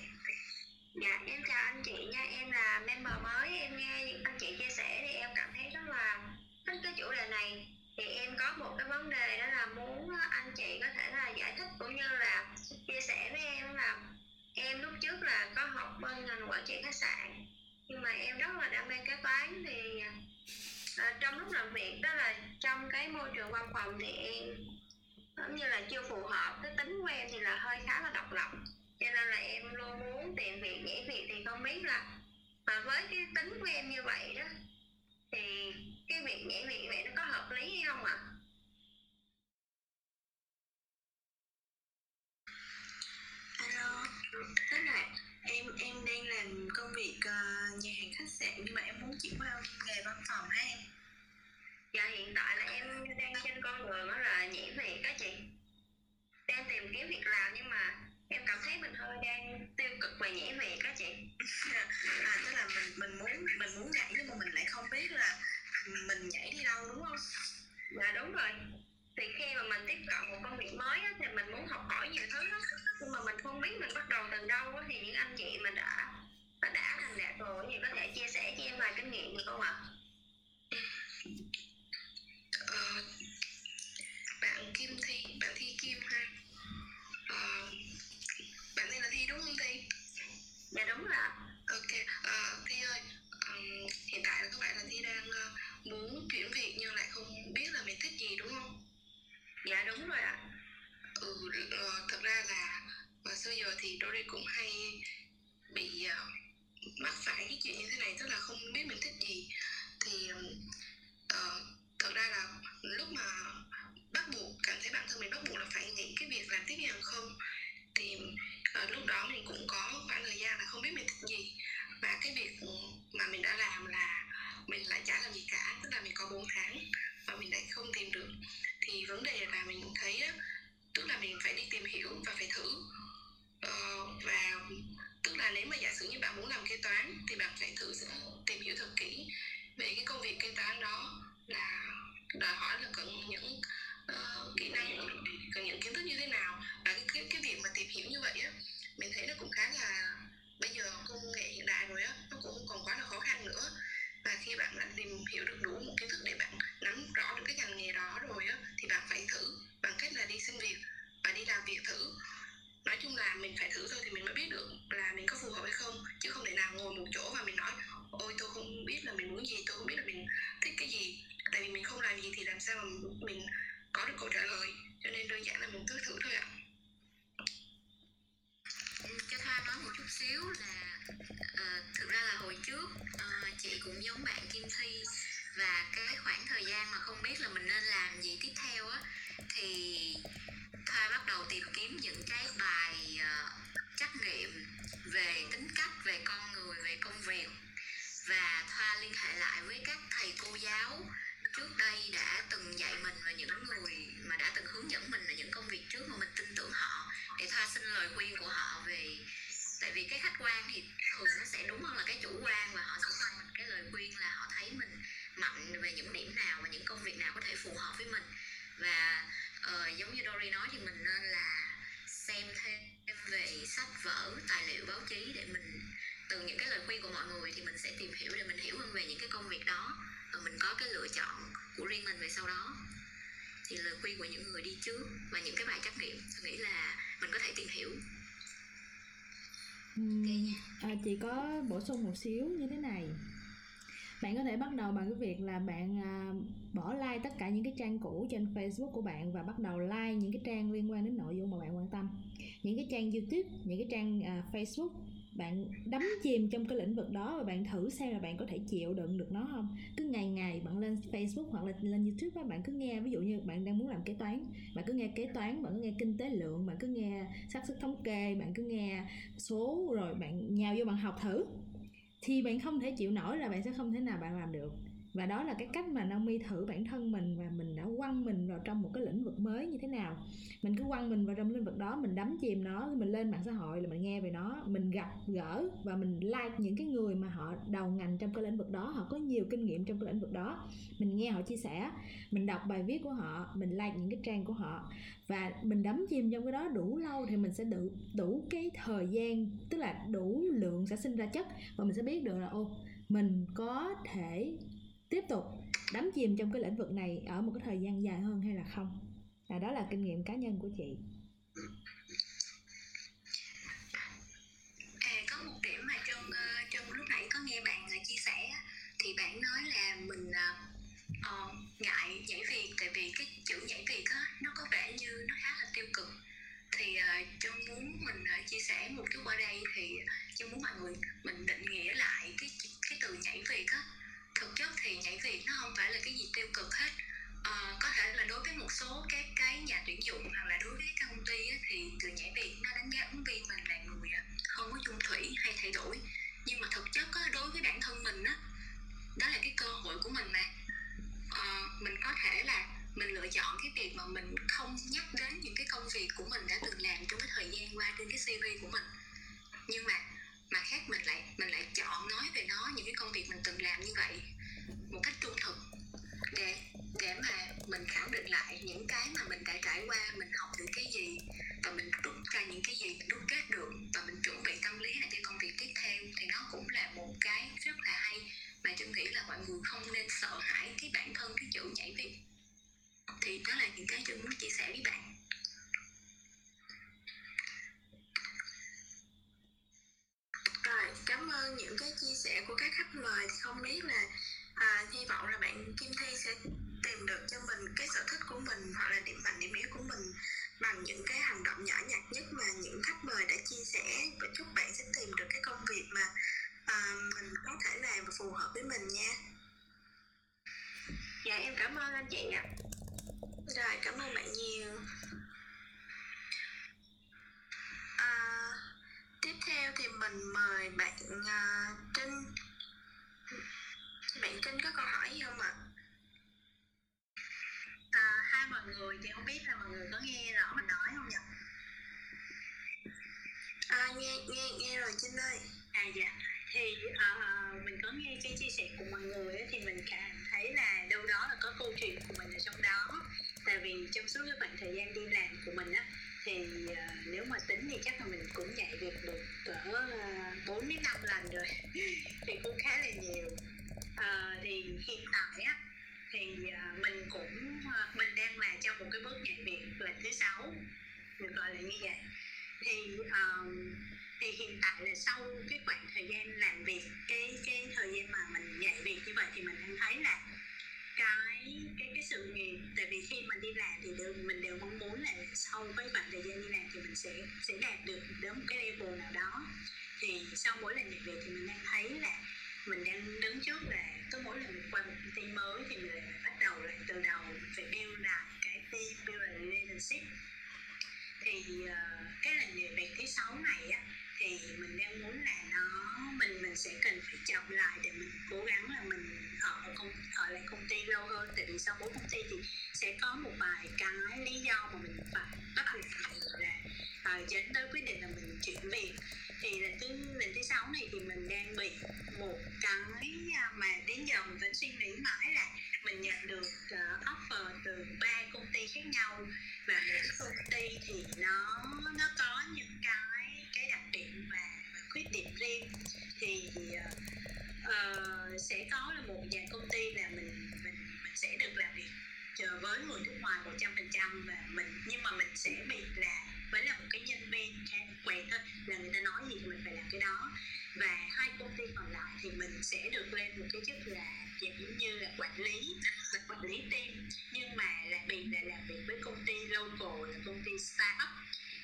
Speaker 9: Dạ em chào anh chị nha. Em là member mới. Em nghe những anh chị chia sẻ Thì em cảm thấy rất là thích cái chủ đề này thì em có một cái vấn đề Đó là muốn ờ, anh chị có thể là giải thích Cũng như là chia sẻ với em là Em lúc trước là có học bên ngành quản trị khách sạn Nhưng mà em rất là đam mê kế toán Thì à, trong lúc làm việc Đó là trong cái môi trường văn phòng Thì em giống như là chưa phù hợp cái tính của em thì là hơi khá là độc lập. Cho nên là em luôn muốn tìm việc nhảy việc thì không biết là mà với cái tính của em như vậy đó thì cái việc nhảy việc vậy nó có hợp lý hay không ạ?
Speaker 1: Alo, tức là em em đang làm công việc uh, nhà hàng khách sạn Nhưng mà em muốn chuyển qua nghề văn phòng hả em?
Speaker 9: dạ hiện tại là em đang trên con đường đó là nhảy việc đó chị. Đang tìm kiếm việc làm nhưng mà em cảm thấy mình hơi đang tiêu cực về nhảy việc đó chị.
Speaker 1: À tức là mình mình muốn mình muốn nhảy nhưng mà mình lại không biết là mình nhảy đi đâu đúng không?
Speaker 9: Dạ đúng rồi. Thì khi mà mình tiếp cận một công việc mới á, thì mình muốn học hỏi nhiều thứ lắm. Nhưng mà mình không biết mình bắt đầu từ đâu á, thì những anh chị mình đã đã, đã thành đạt rồi thì có thể chia sẻ cho em vài kinh nghiệm được không ạ?
Speaker 4: Ờ, bạn Kim Thi, bạn Thi Kim ha. Ờ, Bạn tên là Thi đúng không Thi?
Speaker 9: dạ đúng là
Speaker 4: muốn chuyển việc nhưng lại không biết là mình thích gì đúng không?
Speaker 9: dạ đúng rồi ạ.
Speaker 4: Ừ, ờ, thật ra là mà xưa giờ thì Dory cũng hay bị ờ, mắc phải cái chuyện như thế này tức là không biết mình thích gì. Thì uh, thật ra là lúc mà bắt buộc cảm thấy bản thân mình bắt buộc là phải nghĩ cái việc làm tiếp viên hàng không thì uh, lúc đó mình cũng có khoảng thời gian là không biết mình thích gì. Và cái việc mà mình đã làm là mình lại chả làm gì cả tức là mình có 4 tháng và mình lại không tìm được. Thì vấn đề là mình thấy á, tức là mình phải đi tìm hiểu và phải thử. Ờ, và tức là nếu mà giả sử như bạn muốn làm kế toán thì bạn phải thử tìm hiểu thật kỹ về cái công việc kế toán đó là đòi hỏi là cần những uh, kỹ năng cần những kiến thức như thế nào. Và cái cái, cái việc mà tìm hiểu như vậy á mình thấy nó cũng khá là bây giờ công nghệ hiện đại rồi á nó cũng còn
Speaker 2: quá là khó khăn nữa và khi bạn đã tìm hiểu được đủ một kiến thức để bạn nắm rõ được cái ngành nghề đó rồi á, thì bạn phải thử bằng cách là đi xin việc và đi làm việc thử. Nói chung là mình phải thử thôi thì mình mới biết được là mình có phù hợp hay không, chứ không thể nào ngồi một chỗ và mình nói, ôi, tôi không biết là mình muốn gì, tôi không biết là mình thích cái gì. Tại vì mình không làm gì thì làm sao mà mình có được câu trả lời. Cho nên đơn giản là mình cứ thử thôi ạ.
Speaker 3: Ừ, cho Thoa nói một chút xíu là à, thực ra là hồi trước à, chị cũng giống bạn Kim Thi và cái khoảng thời gian mà không biết là mình nên làm gì tiếp theo á thì Thoa bắt đầu tìm kiếm những cái bài uh, trắc nghiệm về tính cách, về con người, về công việc. Và Thoa liên hệ lại với các thầy cô giáo trước đây đã từng dạy mình và những người mà đã từng hướng dẫn mình ở những công việc trước mà mình tin tưởng họ. Để thoa xin lời khuyên của họ về tại vì cái khách quan thì thường nó sẽ đúng hơn là cái chủ quan và họ sẽ cho mình cái lời khuyên là họ thấy mình mạnh về những điểm nào và những công việc nào có thể phù hợp với mình. Và uh, giống như Dory nói thì mình nên là xem thêm về sách vở tài liệu báo chí để mình từ những cái lời khuyên của mọi người thì mình sẽ tìm hiểu để mình hiểu hơn về những cái công việc đó và mình có cái lựa chọn của riêng mình về sau đó. Thì lời khuyên của những người đi trước và những cái bài trắc nghiệm tôi nghĩ là mình có thể tìm hiểu
Speaker 5: okay à, chị có bổ sung một xíu như thế này. Bạn có thể bắt đầu bằng cái việc là bạn à, bỏ like tất cả những cái trang cũ trên Facebook của bạn và bắt đầu like những cái trang liên quan đến nội dung mà bạn quan tâm. Những cái trang YouTube những cái trang à, Facebook bạn đắm chìm trong cái lĩnh vực đó và bạn thử xem là bạn có thể chịu đựng được nó không? Cứ ngày ngày bạn lên Facebook hoặc là lên YouTube đó, bạn cứ nghe ví dụ như bạn đang muốn làm kế toán bạn cứ nghe kế toán bạn cứ nghe kinh tế lượng bạn cứ nghe xác suất thống kê bạn cứ nghe số rồi bạn nhào vô bạn học thử. Thì bạn không thể chịu nổi là bạn sẽ không thể nào bạn làm được và đó là cái cách mà Naomi thử bản thân mình và mình đã quăng mình vào trong một cái lĩnh vực mới như thế nào. Mình cứ quăng mình vào trong lĩnh vực đó, mình đắm chìm nó, mình lên mạng xã hội là mình nghe về nó, mình gặp gỡ và mình like những cái người mà họ đầu ngành trong cái lĩnh vực đó, họ có nhiều kinh nghiệm trong cái lĩnh vực đó. Mình nghe họ chia sẻ, mình đọc bài viết của họ, mình like những cái trang của họ và mình đắm chìm trong cái đó đủ lâu thì mình sẽ đủ đủ cái thời gian, tức là đủ lượng sẽ sinh ra chất và mình sẽ biết được là, ô, mình có thể tiếp tục đắm chìm trong cái lĩnh vực này ở một cái thời gian dài hơn hay là không? Là đó là kinh nghiệm cá nhân của chị.
Speaker 3: Không phải là cái gì tiêu cực hết. À, có thể là đối với một số các cái nhà tuyển dụng hoặc là đối với các công ty á, thì từ nhảy việc nó đánh giá ứng viên mình là người à, không có chung thủy hay thay đổi. Nhưng mà thực chất á, đối với bản thân mình á đó là cái cơ hội của mình mà. À, mình có thể là mình lựa chọn cái việc mà mình không nhắc đến những cái công việc của mình đã từng làm trong cái thời gian qua trên cái cv của mình. Nhưng mà mà khác mình lại mình lại chọn nói về nó, những cái công việc mình từng làm như vậy một cách trung thực. Để để mà mình khẳng định lại những cái mà mình đã trải qua, mình học được cái gì và mình rút ra những cái gì, mình rút kết được và mình chuẩn bị tâm lý lại cho công việc tiếp theo thì nó cũng là một cái rất là hay mà tôi nghĩ là mọi người không nên sợ hãi cái bản thân, cái chữ nhảy việc. Thì đó là những cái tôi muốn chia sẻ với bạn
Speaker 2: Rồi, cảm ơn những cái chia sẻ của các khách mời thì không biết là à, hy vọng là bạn Kim Thi sẽ tìm được cho mình cái sở thích của mình hoặc là điểm mạnh điểm yếu của mình bằng những cái hành động nhỏ nhặt nhất mà những khách mời đã chia sẻ và chúc bạn sẽ tìm được cái công việc mà à, mình có thể làm và phù hợp với mình nha. Dạ em cảm ơn anh chị ạ. Rồi cảm ơn bạn nhiều. Tiếp theo thì mình mời bạn uh, Trinh bạn Trinh có câu hỏi gì không ạ?
Speaker 10: À, hai mọi người thì không biết là mọi người có nghe rõ mình nói không nhỉ?
Speaker 2: À, nghe nghe nghe rồi Trinh ơi.
Speaker 10: À dạ thì uh, mình có nghe cái chia sẻ của mọi người ấy, thì mình cảm thấy là đâu đó là có câu chuyện của mình ở trong đó tại vì trong suốt cái khoảng thời gian đi làm của mình á thì uh, nếu mà tính thì chắc là mình cũng nhảy việc được cỡ à, bốn đến năm lần rồi. Thì cũng khá là nhiều. Uh, thì hiện tại á thì uh, mình cũng uh, mình đang là trong một cái bước nhảy việc lần thứ sáu được gọi là như vậy. Thì um, thì hiện tại là sau cái khoảng thời gian làm việc cái cái thời gian mà mình dạy việc như vậy thì mình đang thấy là cái cái cái sự nghiệp. Tại vì khi mình đi làm thì đều, mình đều mong muốn là sau cái khoảng thời gian đi làm thì mình sẽ sẽ đạt được đến một cái level nào đó. Thì sau mỗi lần nhận việc thì mình đang thấy là mình đang đứng trước là cứ mỗi lần mình qua một công ty mới thì mình lại bắt đầu lại từ đầu mình phải build lại cái team build lại relationship. Thì uh, cái lần nhảy việc thứ sáu này á thì mình đang muốn là nó mình mình sẽ cần phải chậm lại để mình cố gắng là mình ở công ở lại công ty lâu hơn. Tại vì sau mỗi công ty thì sẽ có một vài cái lý do mà mình phải bắt buộc là à, dẫn tới quyết định là mình chuyển việc. Thì lần thứ lần thứ sáu này thì mình đang bị một cái à, mà đến giờ mình vẫn suy nghĩ mãi là mình nhận được uh, offer từ ba công ty khác nhau. Và mỗi công ty thì nó nó có những cái điểm và, và khuyết điểm riêng thì uh, sẽ có là một vài công ty là mình mình mình sẽ được làm việc chờ với người nước ngoài một trăm phần trăm và mình nhưng mà mình sẽ bị là vẫn là một cái nhân viên khá quen thôi là người ta nói gì thì mình phải làm cái đó. Và hai công ty còn lại thì mình sẽ được lên một cái chức là giống như là quản lý là quản lý team nhưng mà là bị là làm việc với công ty local là công ty startup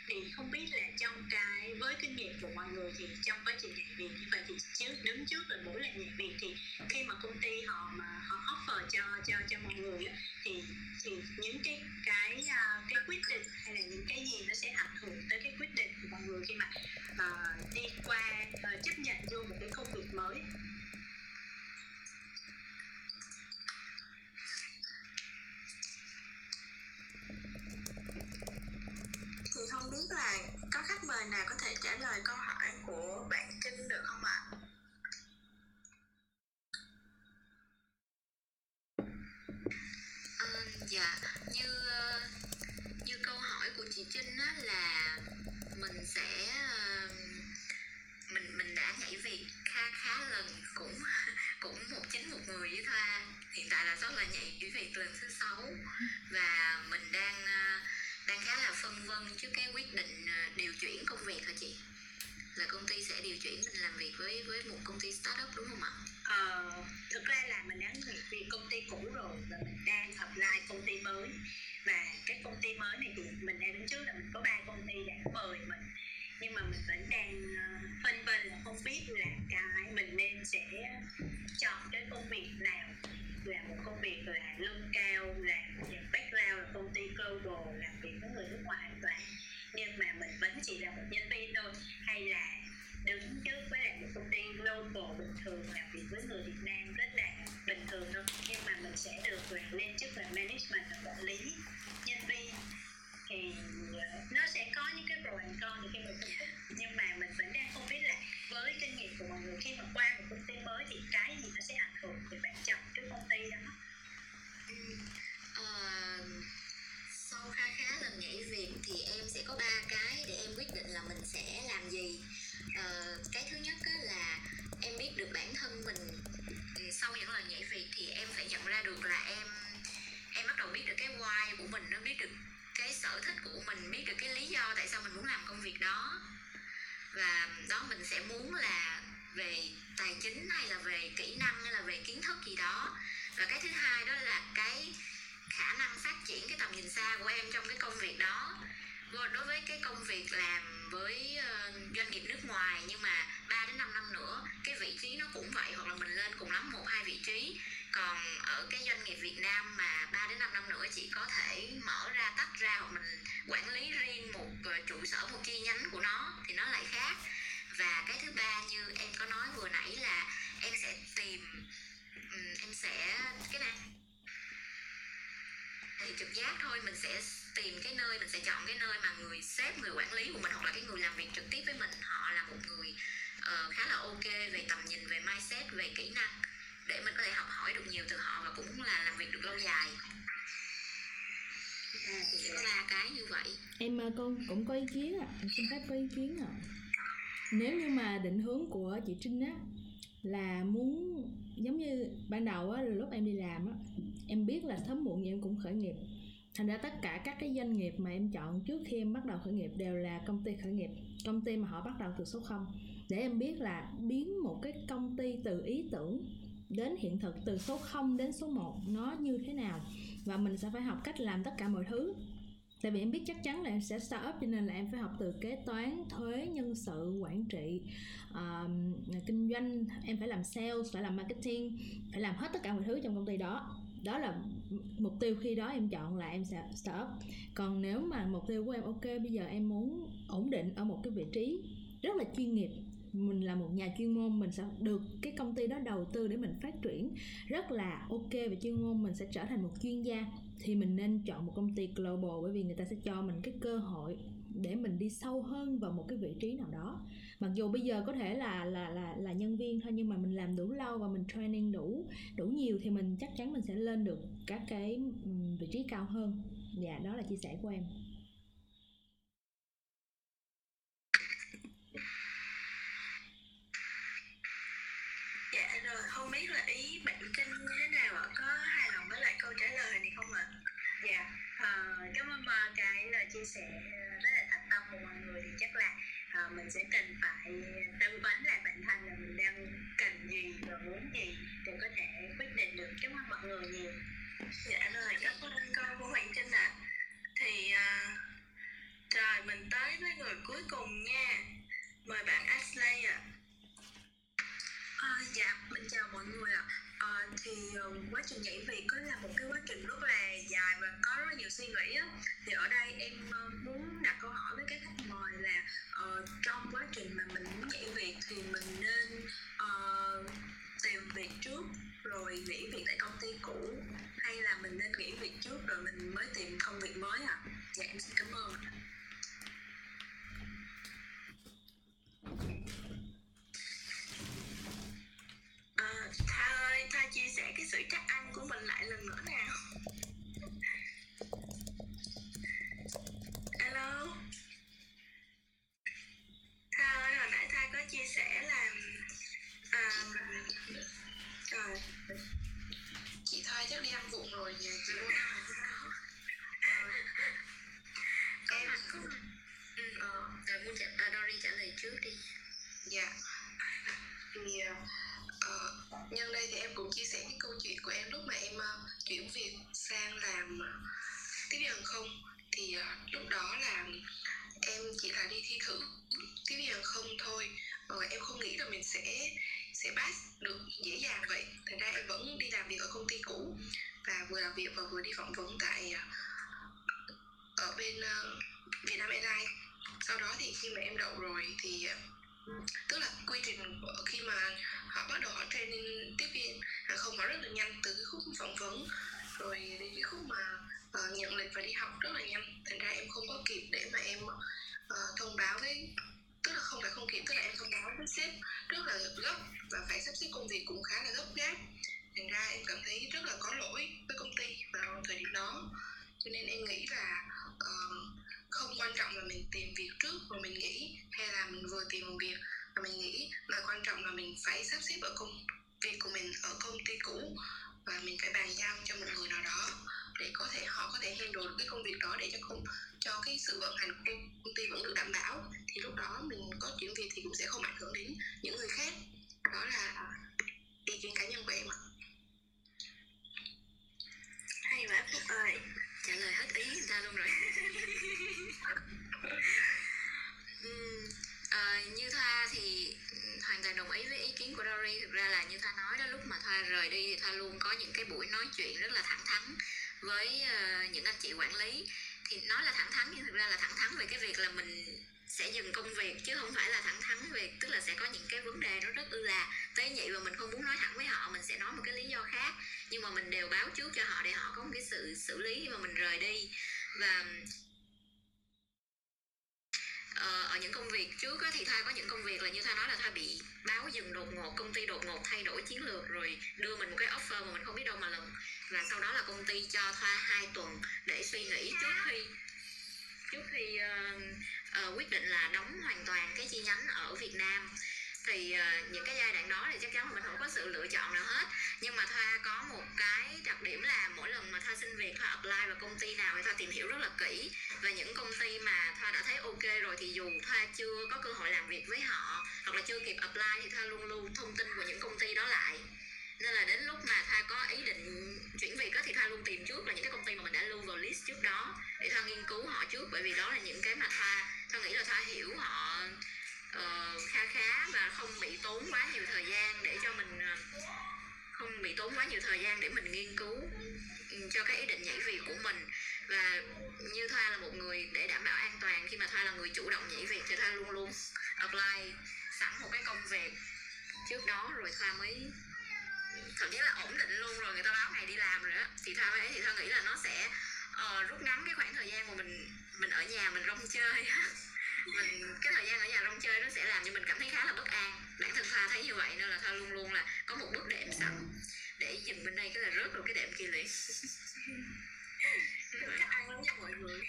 Speaker 10: thì không biết là trong cái với kinh nghiệm của mọi người thì trong quá trình nhảy việc như vậy thì trước đứng trước rồi mỗi lần nhảy việc thì khi mà công ty họ mà họ offer cho cho cho mọi người thì thì những cái cái à, cái quyết định hay là những cái gì nó sẽ ảnh hưởng tới cái quyết định của mọi người khi mà uh, đi qua uh, chấp nhận vô một cái công việc mới?
Speaker 5: Xin phép có ý kiến ạ. À. nếu như mà định hướng của chị trinh á, là muốn, giống như ban đầu á, lúc em đi làm á, em biết là sớm muộn gì em cũng khởi nghiệp. Thành ra tất cả các cái doanh nghiệp mà em chọn trước khi em bắt đầu khởi nghiệp đều là công ty khởi nghiệp, công ty mà họ bắt đầu từ số 0 để em biết là biến một cái công ty từ ý tưởng đến hiện thực từ số 0 đến số 1 nó như thế nào và mình sẽ phải học cách làm tất cả mọi thứ tại vì em biết chắc chắn là em sẽ start up cho nên là em phải học từ kế toán thuế nhân sự quản trị uh, kinh doanh. Em phải làm sales phải làm marketing phải làm hết tất cả mọi thứ trong công ty đó. Đó là mục tiêu khi đó em chọn là em sẽ start up. Còn nếu mà mục tiêu của em ok bây giờ em muốn ổn định ở một cái vị trí rất là chuyên nghiệp mình là một nhà chuyên môn mình sẽ được cái công ty đó đầu tư để mình phát triển rất là ok về chuyên môn mình sẽ trở thành một chuyên gia thì mình nên chọn một công ty global, bởi vì người ta sẽ cho mình cái cơ hội để mình đi sâu hơn vào một cái vị trí nào đó. Mặc dù bây giờ có thể là là là là nhân viên thôi, nhưng mà mình làm đủ lâu và mình training đủ đủ nhiều thì mình chắc chắn mình sẽ lên được các cái vị trí cao hơn. Dạ đó là chia sẻ của em
Speaker 1: dạ rồi không biết là ý bạn trinh như thế nào ạ có hài lòng với lại câu trả lời này không ạ
Speaker 10: dạ à, cảm ơn cái lời chia sẻ rất là thật tâm của mọi người thì chắc là à, mình sẽ cần phải tư vấn lại bản thân là mình đang cần gì và muốn gì để có thể quyết định được cảm ơn mọi người nhiều
Speaker 1: dạ rồi cảm ơn câu của bạn trinh ạ à. thì à, rồi mình tới với người cuối cùng nha mời bạn Ashley ạ à.
Speaker 4: À, dạ, mình chào mọi người ạ. À, Ờ, thì uh, quá trình nhảy việc có là một cái quá trình rất là dài và có rất là nhiều suy nghĩ á. Thì ở đây em uh, muốn đặt câu hỏi với các khách mời là uh, trong quá trình mà mình muốn nhảy việc thì mình nên uh, tìm việc trước rồi nghỉ việc tại công ty cũ hay là mình nên nghỉ việc trước rồi mình mới tìm công việc mới ạ? À? Dạ em xin cảm ơn.
Speaker 1: Sự chắc ăn
Speaker 2: chuyển việc sang làm ờ, tiếp viên hàng không. Thì uh, lúc đó là em chỉ là đi thi thử tiếp viên hàng không thôi. Uh, em không nghĩ là mình sẽ sẽ pass được dễ dàng vậy. Thành ra em vẫn đi làm việc ở công ty cũ và vừa làm việc và vừa đi phỏng vấn tại ở bên uh, Vietnam Airlines. Sau đó thì khi mà em đậu rồi thì tức là quy trình khi mà họ bắt đầu họ training tiếp viên hàng không họ rất là nhanh từ cái khúc phỏng vấn rồi đến cái khúc mà uh, nhận lịch và đi học rất là nhanh. Thành ra em không có kịp để mà em uh, thông báo với tức là không phải không kịp tức là em thông báo với sếp rất là gấp và phải sắp xếp công việc cũng khá là gấp gáp. Thành ra em cảm thấy rất là có lỗi với công ty vào thời điểm đó. Cho nên em nghĩ là uh, không quan trọng là mình tìm việc trước rồi mình nghĩ, hay là mình vừa tìm một việc mà mình nghĩ, mà quan trọng là mình phải sắp xếp ở công việc của mình ở công ty cũ và mình phải bàn giao cho một người nào đó để có thể họ có thể handle được cái công việc đó để cho công, cho cái sự vận hành của công ty vẫn được đảm bảo. Thì lúc đó mình có chuyển việc thì cũng sẽ không ảnh hưởng đến những người khác. Đó là ý kiến cá nhân của em ạ.
Speaker 1: Hay quá phúc ơi.
Speaker 3: Trả lời hết ý ra luôn rồi. Kiến của Dory. Thực ra là như thoa nói đó lúc mà thoa rời đi thì thoa luôn có những cái buổi nói chuyện rất là thẳng thắn với uh, những anh chị quản lý. Thì nói là thẳng thắn nhưng thực ra là thẳng thắn về cái việc là mình sẽ dừng công việc chứ không phải là thẳng thắn về tức là sẽ có những cái vấn đề nó rất ư là tế nhị và mình không muốn nói thẳng với họ mình sẽ nói một cái lý do khác. Nhưng mà mình đều báo trước cho họ để họ có một cái sự xử lý khi mà mình rời đi. Và Ờ, ở những công việc trước á, thì thoa có những công việc là như thoa nói là thoa bị báo dừng đột ngột công ty đột ngột thay đổi chiến lược rồi đưa mình một cái offer mà mình không biết đâu mà lần và sau đó là công ty cho thoa hai tuần để suy nghĩ trước khi trước khi uh, uh, quyết định là đóng hoàn toàn cái chi nhánh ở Việt Nam thì uh, những cái giai đoạn đó thì chắc chắn là mình không có sự lựa chọn nào hết. Nhưng mà thoa có một cái đặc điểm là mỗi lần mà thoa xin việc thoa apply vào công ty nào thì thoa tìm hiểu rất là kỹ. Và những công ty mà thoa đã thấy ok rồi thì dù thoa chưa có cơ hội làm việc với họ hoặc là chưa kịp apply thì thoa luôn lưu thông tin của những công ty đó lại. Nên là đến lúc mà thoa có ý định chuyển việc đó thì thoa luôn tìm trước là những cái công ty mà mình đã lưu vào list trước đó để thoa nghiên cứu họ trước. Bởi vì đó là những cái mà thoa thoa nghĩ là thoa hiểu họ uh, kha khá và không bị tốn quá nhiều thời gian để cho mình uh, không bị tốn quá nhiều thời gian để mình nghiên cứu ừ, cho cái ý định nhảy việc của mình. Và như thoa là một người để đảm bảo an toàn khi mà thoa là người chủ động nhảy việc thì thoa luôn luôn apply sẵn một cái công việc trước đó rồi thoa mới thậm chí là ổn định luôn rồi người ta báo ngày đi làm rồi á. Thì thoa ấy thì thoa nghĩ là nó sẽ uh, rút ngắn cái khoảng thời gian mà mình mình ở nhà mình rong chơi. mình cái thời gian ở nhà rong chơi nó sẽ làm cho mình cảm thấy khá là bất an. Bản thân thoa thấy như vậy nên là thoa luôn luôn là có một bước đệm sẵn để dừng bên đây cái là rớt rồi cái đệm kia liền.
Speaker 4: Chắc ăn lắm nha mọi người.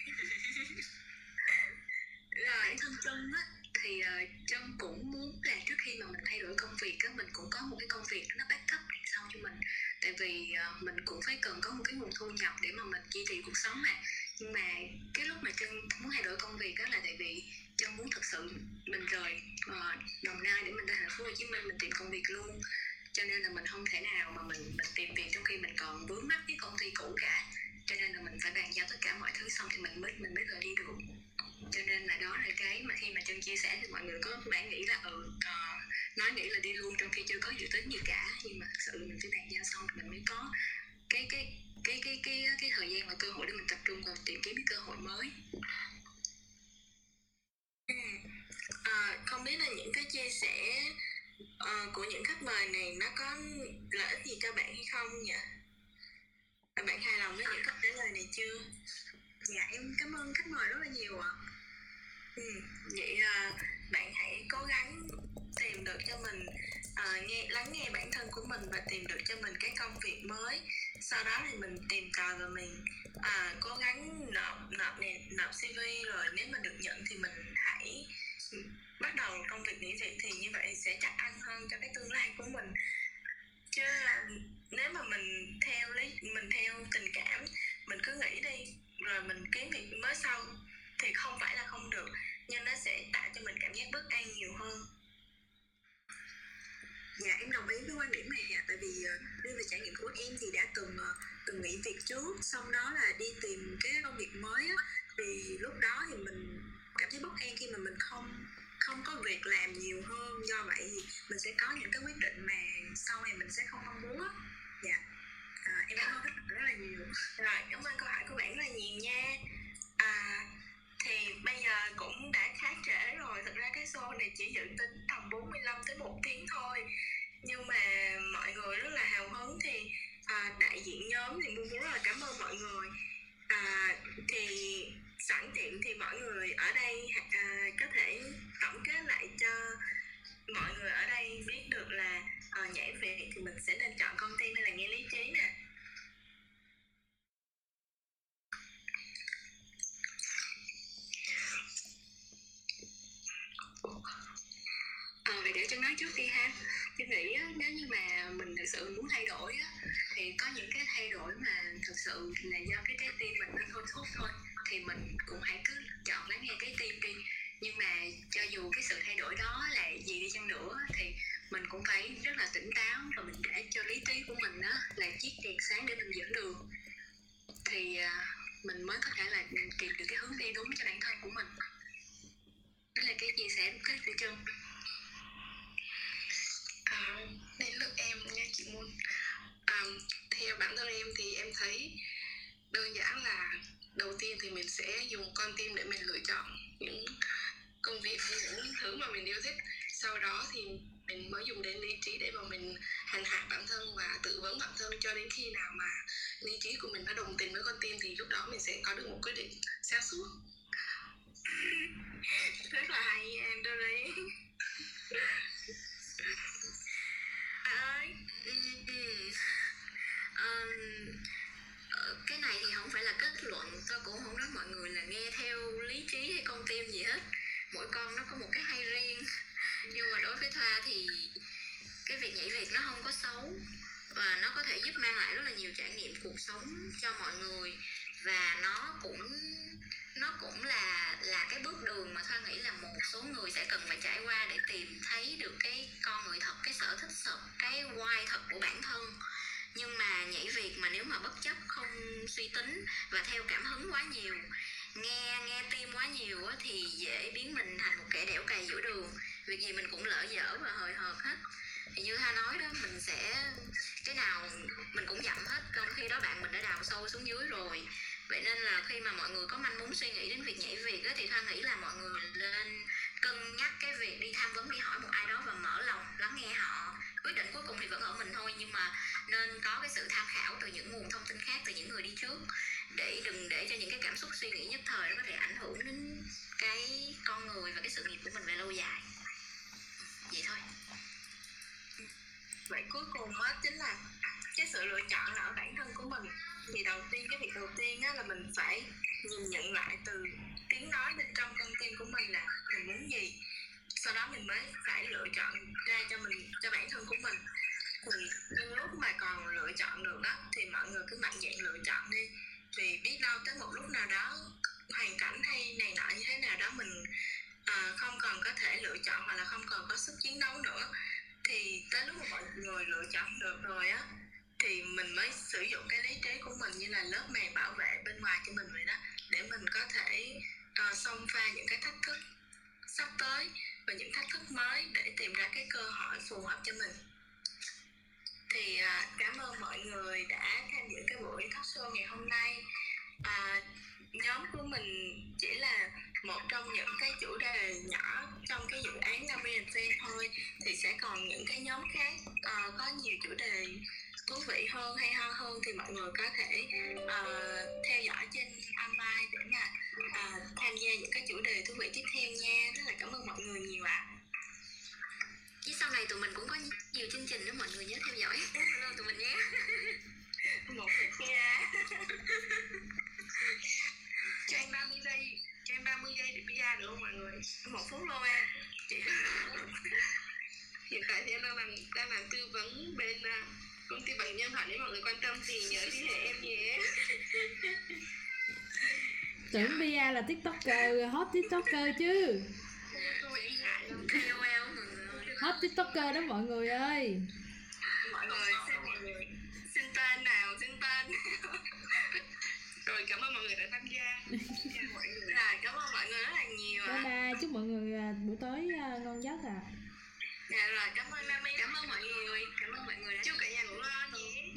Speaker 4: Rồi bản thân chân á thì uh, trân cũng muốn là trước khi mà mình thay đổi công việc á mình cũng có một cái công việc nó backup đằng sau cho mình. Tại vì uh, mình cũng phải cần có một cái nguồn thu nhập để mà mình duy trì cuộc sống mà nhưng mà cái lúc mà chân muốn thay đổi công việc đó là tại vì chân muốn thực sự mình rời uh, đồng nai để mình ra thành phố hồ chí minh mình tìm công việc luôn. Cho nên là mình không thể nào mà mình mình tìm việc trong khi mình còn vướng mắc với công ty cũ cả. Cho nên là mình phải bàn giao tất cả mọi thứ xong thì mình mới mình mới rời đi được. Cho nên là đó là cái mà khi mà chân chia sẻ thì mọi người có bạn nghĩ là ừ uh, nói nghĩ là đi luôn trong khi chưa có dự tính gì cả. Nhưng mà thật sự là mình phải bàn giao xong thì mình mới có cái cái cái cái cái cái thời gian và cơ hội để mình tập trung vào tìm kiếm cái cơ hội mới
Speaker 1: ừ. à, không biết là những cái chia sẻ uh, của những khách mời này nó có lợi ích gì cho bạn hay không nhỉ và bạn hài lòng với những câu trả lời này chưa
Speaker 4: dạ em cảm ơn khách mời rất là nhiều ạ
Speaker 1: ừ. vậy uh, bạn hãy cố gắng tìm được cho mình uh, nghe lắng nghe bản thân của mình và tìm được cho mình cái công việc mới. Sau đó thì mình tìm tòi và mình à, cố gắng nộp nộp nè nộp cv rồi nếu mà được nhận thì mình hãy bắt đầu công việc nghỉ việc thì như vậy sẽ chắc ăn hơn cho cái tương lai của mình. Chứ à, nếu mà mình theo lấy mình theo tình cảm mình cứ nghĩ đi rồi mình kiếm việc mới sau thì không phải là không được. Nhưng nó sẽ tạo cho mình cảm giác bất an nhiều hơn
Speaker 4: dạ em đồng ý với quan điểm này ạ. Tại vì ờ, uh, riêng về trải nghiệm của em thì đã từng ờ, từng nghỉ việc trước xong đó là đi tìm cái công việc mới á. Thì lúc đó thì mình cảm thấy bất an khi mà mình không không có việc làm nhiều hơn. Do vậy thì mình sẽ có những cái quyết định mà sau này mình sẽ không mong muốn á. Dạ. À, em cảm ơn rất là nhiều.
Speaker 1: Rồi cảm ơn câu hỏi của bạn rất là nhiều nha. À, thì bây giờ cũng đã khá trễ rồi. Thực ra cái show này chỉ dự tính tầm 45 tới một tiếng thôi. Nhưng mà mọi người rất là hào hứng thì à, đại diện nhóm thì muốn rất là cảm ơn mọi người. À, thì sẵn tiện thì mọi người ở đây à, có thể tổng kết lại cho mọi người ở đây biết được là à, nhảy việc thì mình sẽ nên chọn con ty hay là nghe lý trí nè.
Speaker 4: À, vậy để cho nói trước đi ha. Tôi nghĩ á, nếu như mà mình thực sự muốn thay đổi á, thì có những cái thay đổi mà thực sự là do cái trái tim mình nó thôi thúc thôi thì mình cũng hãy cứ chọn lắng nghe trái tim đi. Nhưng mà cho dù cái sự thay đổi đó là gì đi chăng nữa thì mình cũng phải rất là tỉnh táo và mình để cho lý trí của mình đó là chiếc đèn sáng để mình dẫn đường thì à, mình mới có thể là tìm được cái hướng đi đúng cho bản thân của mình. Đó là cái chia sẻ kết của chân
Speaker 2: à, đến lượt em nha chị Moon à, theo bản thân em thì em thấy đơn giản là đầu tiên thì mình sẽ dùng con tim để mình lựa chọn những công việc hay những thứ mà mình yêu thích. Sau đó thì mình mới dùng đến lý trí để mà mình hành hạ bản thân và tự vấn bản thân cho đến khi nào mà lý trí của mình nó đồng tình với con tim thì lúc đó mình sẽ có được một quyết định sáng suốt.
Speaker 1: Rất là hay em đó đấy
Speaker 3: này thì không phải là kết luận, tôi cũng không nói mọi người là nghe theo lý trí hay con tim gì hết. Mỗi con nó có một cái hay riêng. Nhưng mà đối với thoa thì cái việc nhảy việc nó không có xấu và nó có thể giúp mang lại rất là nhiều trải nghiệm cuộc sống cho mọi người. Và nó cũng nó cũng là là cái bước đường mà thoa nghĩ là một số người sẽ cần phải trải qua để tìm thấy được cái con người thật, cái sở thích thật, cái why thật của bản thân nhưng mà nhảy việc mà nếu mà bất chấp không suy tính và theo cảm hứng quá nhiều nghe nghe tim quá nhiều thì dễ biến mình thành một kẻ đẻo cày giữa đường. Việc gì mình cũng lỡ dở và hời hợt hết. Thì như ha nói đó mình sẽ cái nào mình cũng dặm hết. Trong khi đó bạn mình đã đào sâu xuống dưới rồi. Vậy nên là khi mà mọi người có manh muốn suy nghĩ đến việc nhảy việc á, thì thoa nghĩ là mọi người lên cân nhắc cái việc đi tham vấn, đi hỏi một ai đó và mở lòng lắng nghe họ. Quyết định cuối cùng thì vẫn ở mình thôi, nhưng mà nên có cái sự tham khảo từ những nguồn thông tin khác, từ những người đi trước, để đừng để cho những cái cảm xúc suy nghĩ nhất thời nó có thể ảnh hưởng đến cái con người và cái sự nghiệp của mình về lâu dài. Vậy thôi.
Speaker 1: Vậy cuối cùng á, chính là cái sự lựa chọn là ở bản thân của mình. Thì đầu tiên, cái việc đầu tiên á, là mình phải nhìn nhận lại từ tiếng nói bên trong con tim của mình là mình muốn gì? Sau đó mình mới phải lựa chọn ra cho mình cho bản thân của mình. Thì lúc mà còn lựa chọn được đó thì mọi người cứ mạnh dạn lựa chọn đi. Vì biết đâu tới một lúc nào đó hoàn cảnh hay này nọ như thế nào đó mình à, không còn có thể lựa chọn hoặc là không còn có sức chiến đấu nữa. Thì tới lúc mà mọi người lựa chọn được rồi á thì mình mới sử dụng cái lý trí của mình như là lớp màng bảo vệ bên ngoài cho mình vậy đó để mình có thể Ờ, uh, xông pha những cái thách thức sắp tới và những thách thức mới để tìm ra cái cơ hội phù hợp cho mình. Thì uh, cảm ơn mọi người đã tham dự cái buổi talk show ngày hôm nay. Uh, nhóm của mình chỉ là một trong những cái chủ đề nhỏ trong cái dự án navi Fan thôi thì sẽ còn những cái nhóm khác uh, có nhiều chủ đề thú vị hơn hay ho hơn thì mọi người có thể uh, theo dõi trên online để mà uh, tham gia những cái chủ đề thú vị tiếp theo nha. Rất là cảm ơn mọi người nhiều ạ. À.
Speaker 3: chứ sau này tụi mình cũng có nhiều chương trình nữa mọi người nhớ theo dõi. Hello tụi mình nhé.
Speaker 1: Một nha.
Speaker 2: Cho em 30 giây cho em 30 giây để PR được không mọi người?
Speaker 1: Một phút luôn em.
Speaker 2: Chị hiện tại thì em đang làm đang làm tư vấn bên uh, công ty bằng nhân thoại nếu mọi người quan tâm thì nhớ liên hệ em nhé.
Speaker 5: Tưởng Bia là tiktoker hot tiktoker chứ. Hot tiktoker đó mọi người ơi.
Speaker 1: Mọi người xin mọi người. Xin tên nào xin tên
Speaker 2: rồi cảm ơn mọi người đã tham gia.
Speaker 1: Rồi cảm ơn mọi người rất là nhiều
Speaker 5: bye
Speaker 1: ạ.
Speaker 5: Bye chúc mọi người à, buổi tối à, ngon giấc à
Speaker 1: dạ rồi cảm ơn Nami
Speaker 3: cảm ơn mọi người. Cảm ơn mọi người đã
Speaker 2: chúc cả nhà ngủ ngon nhé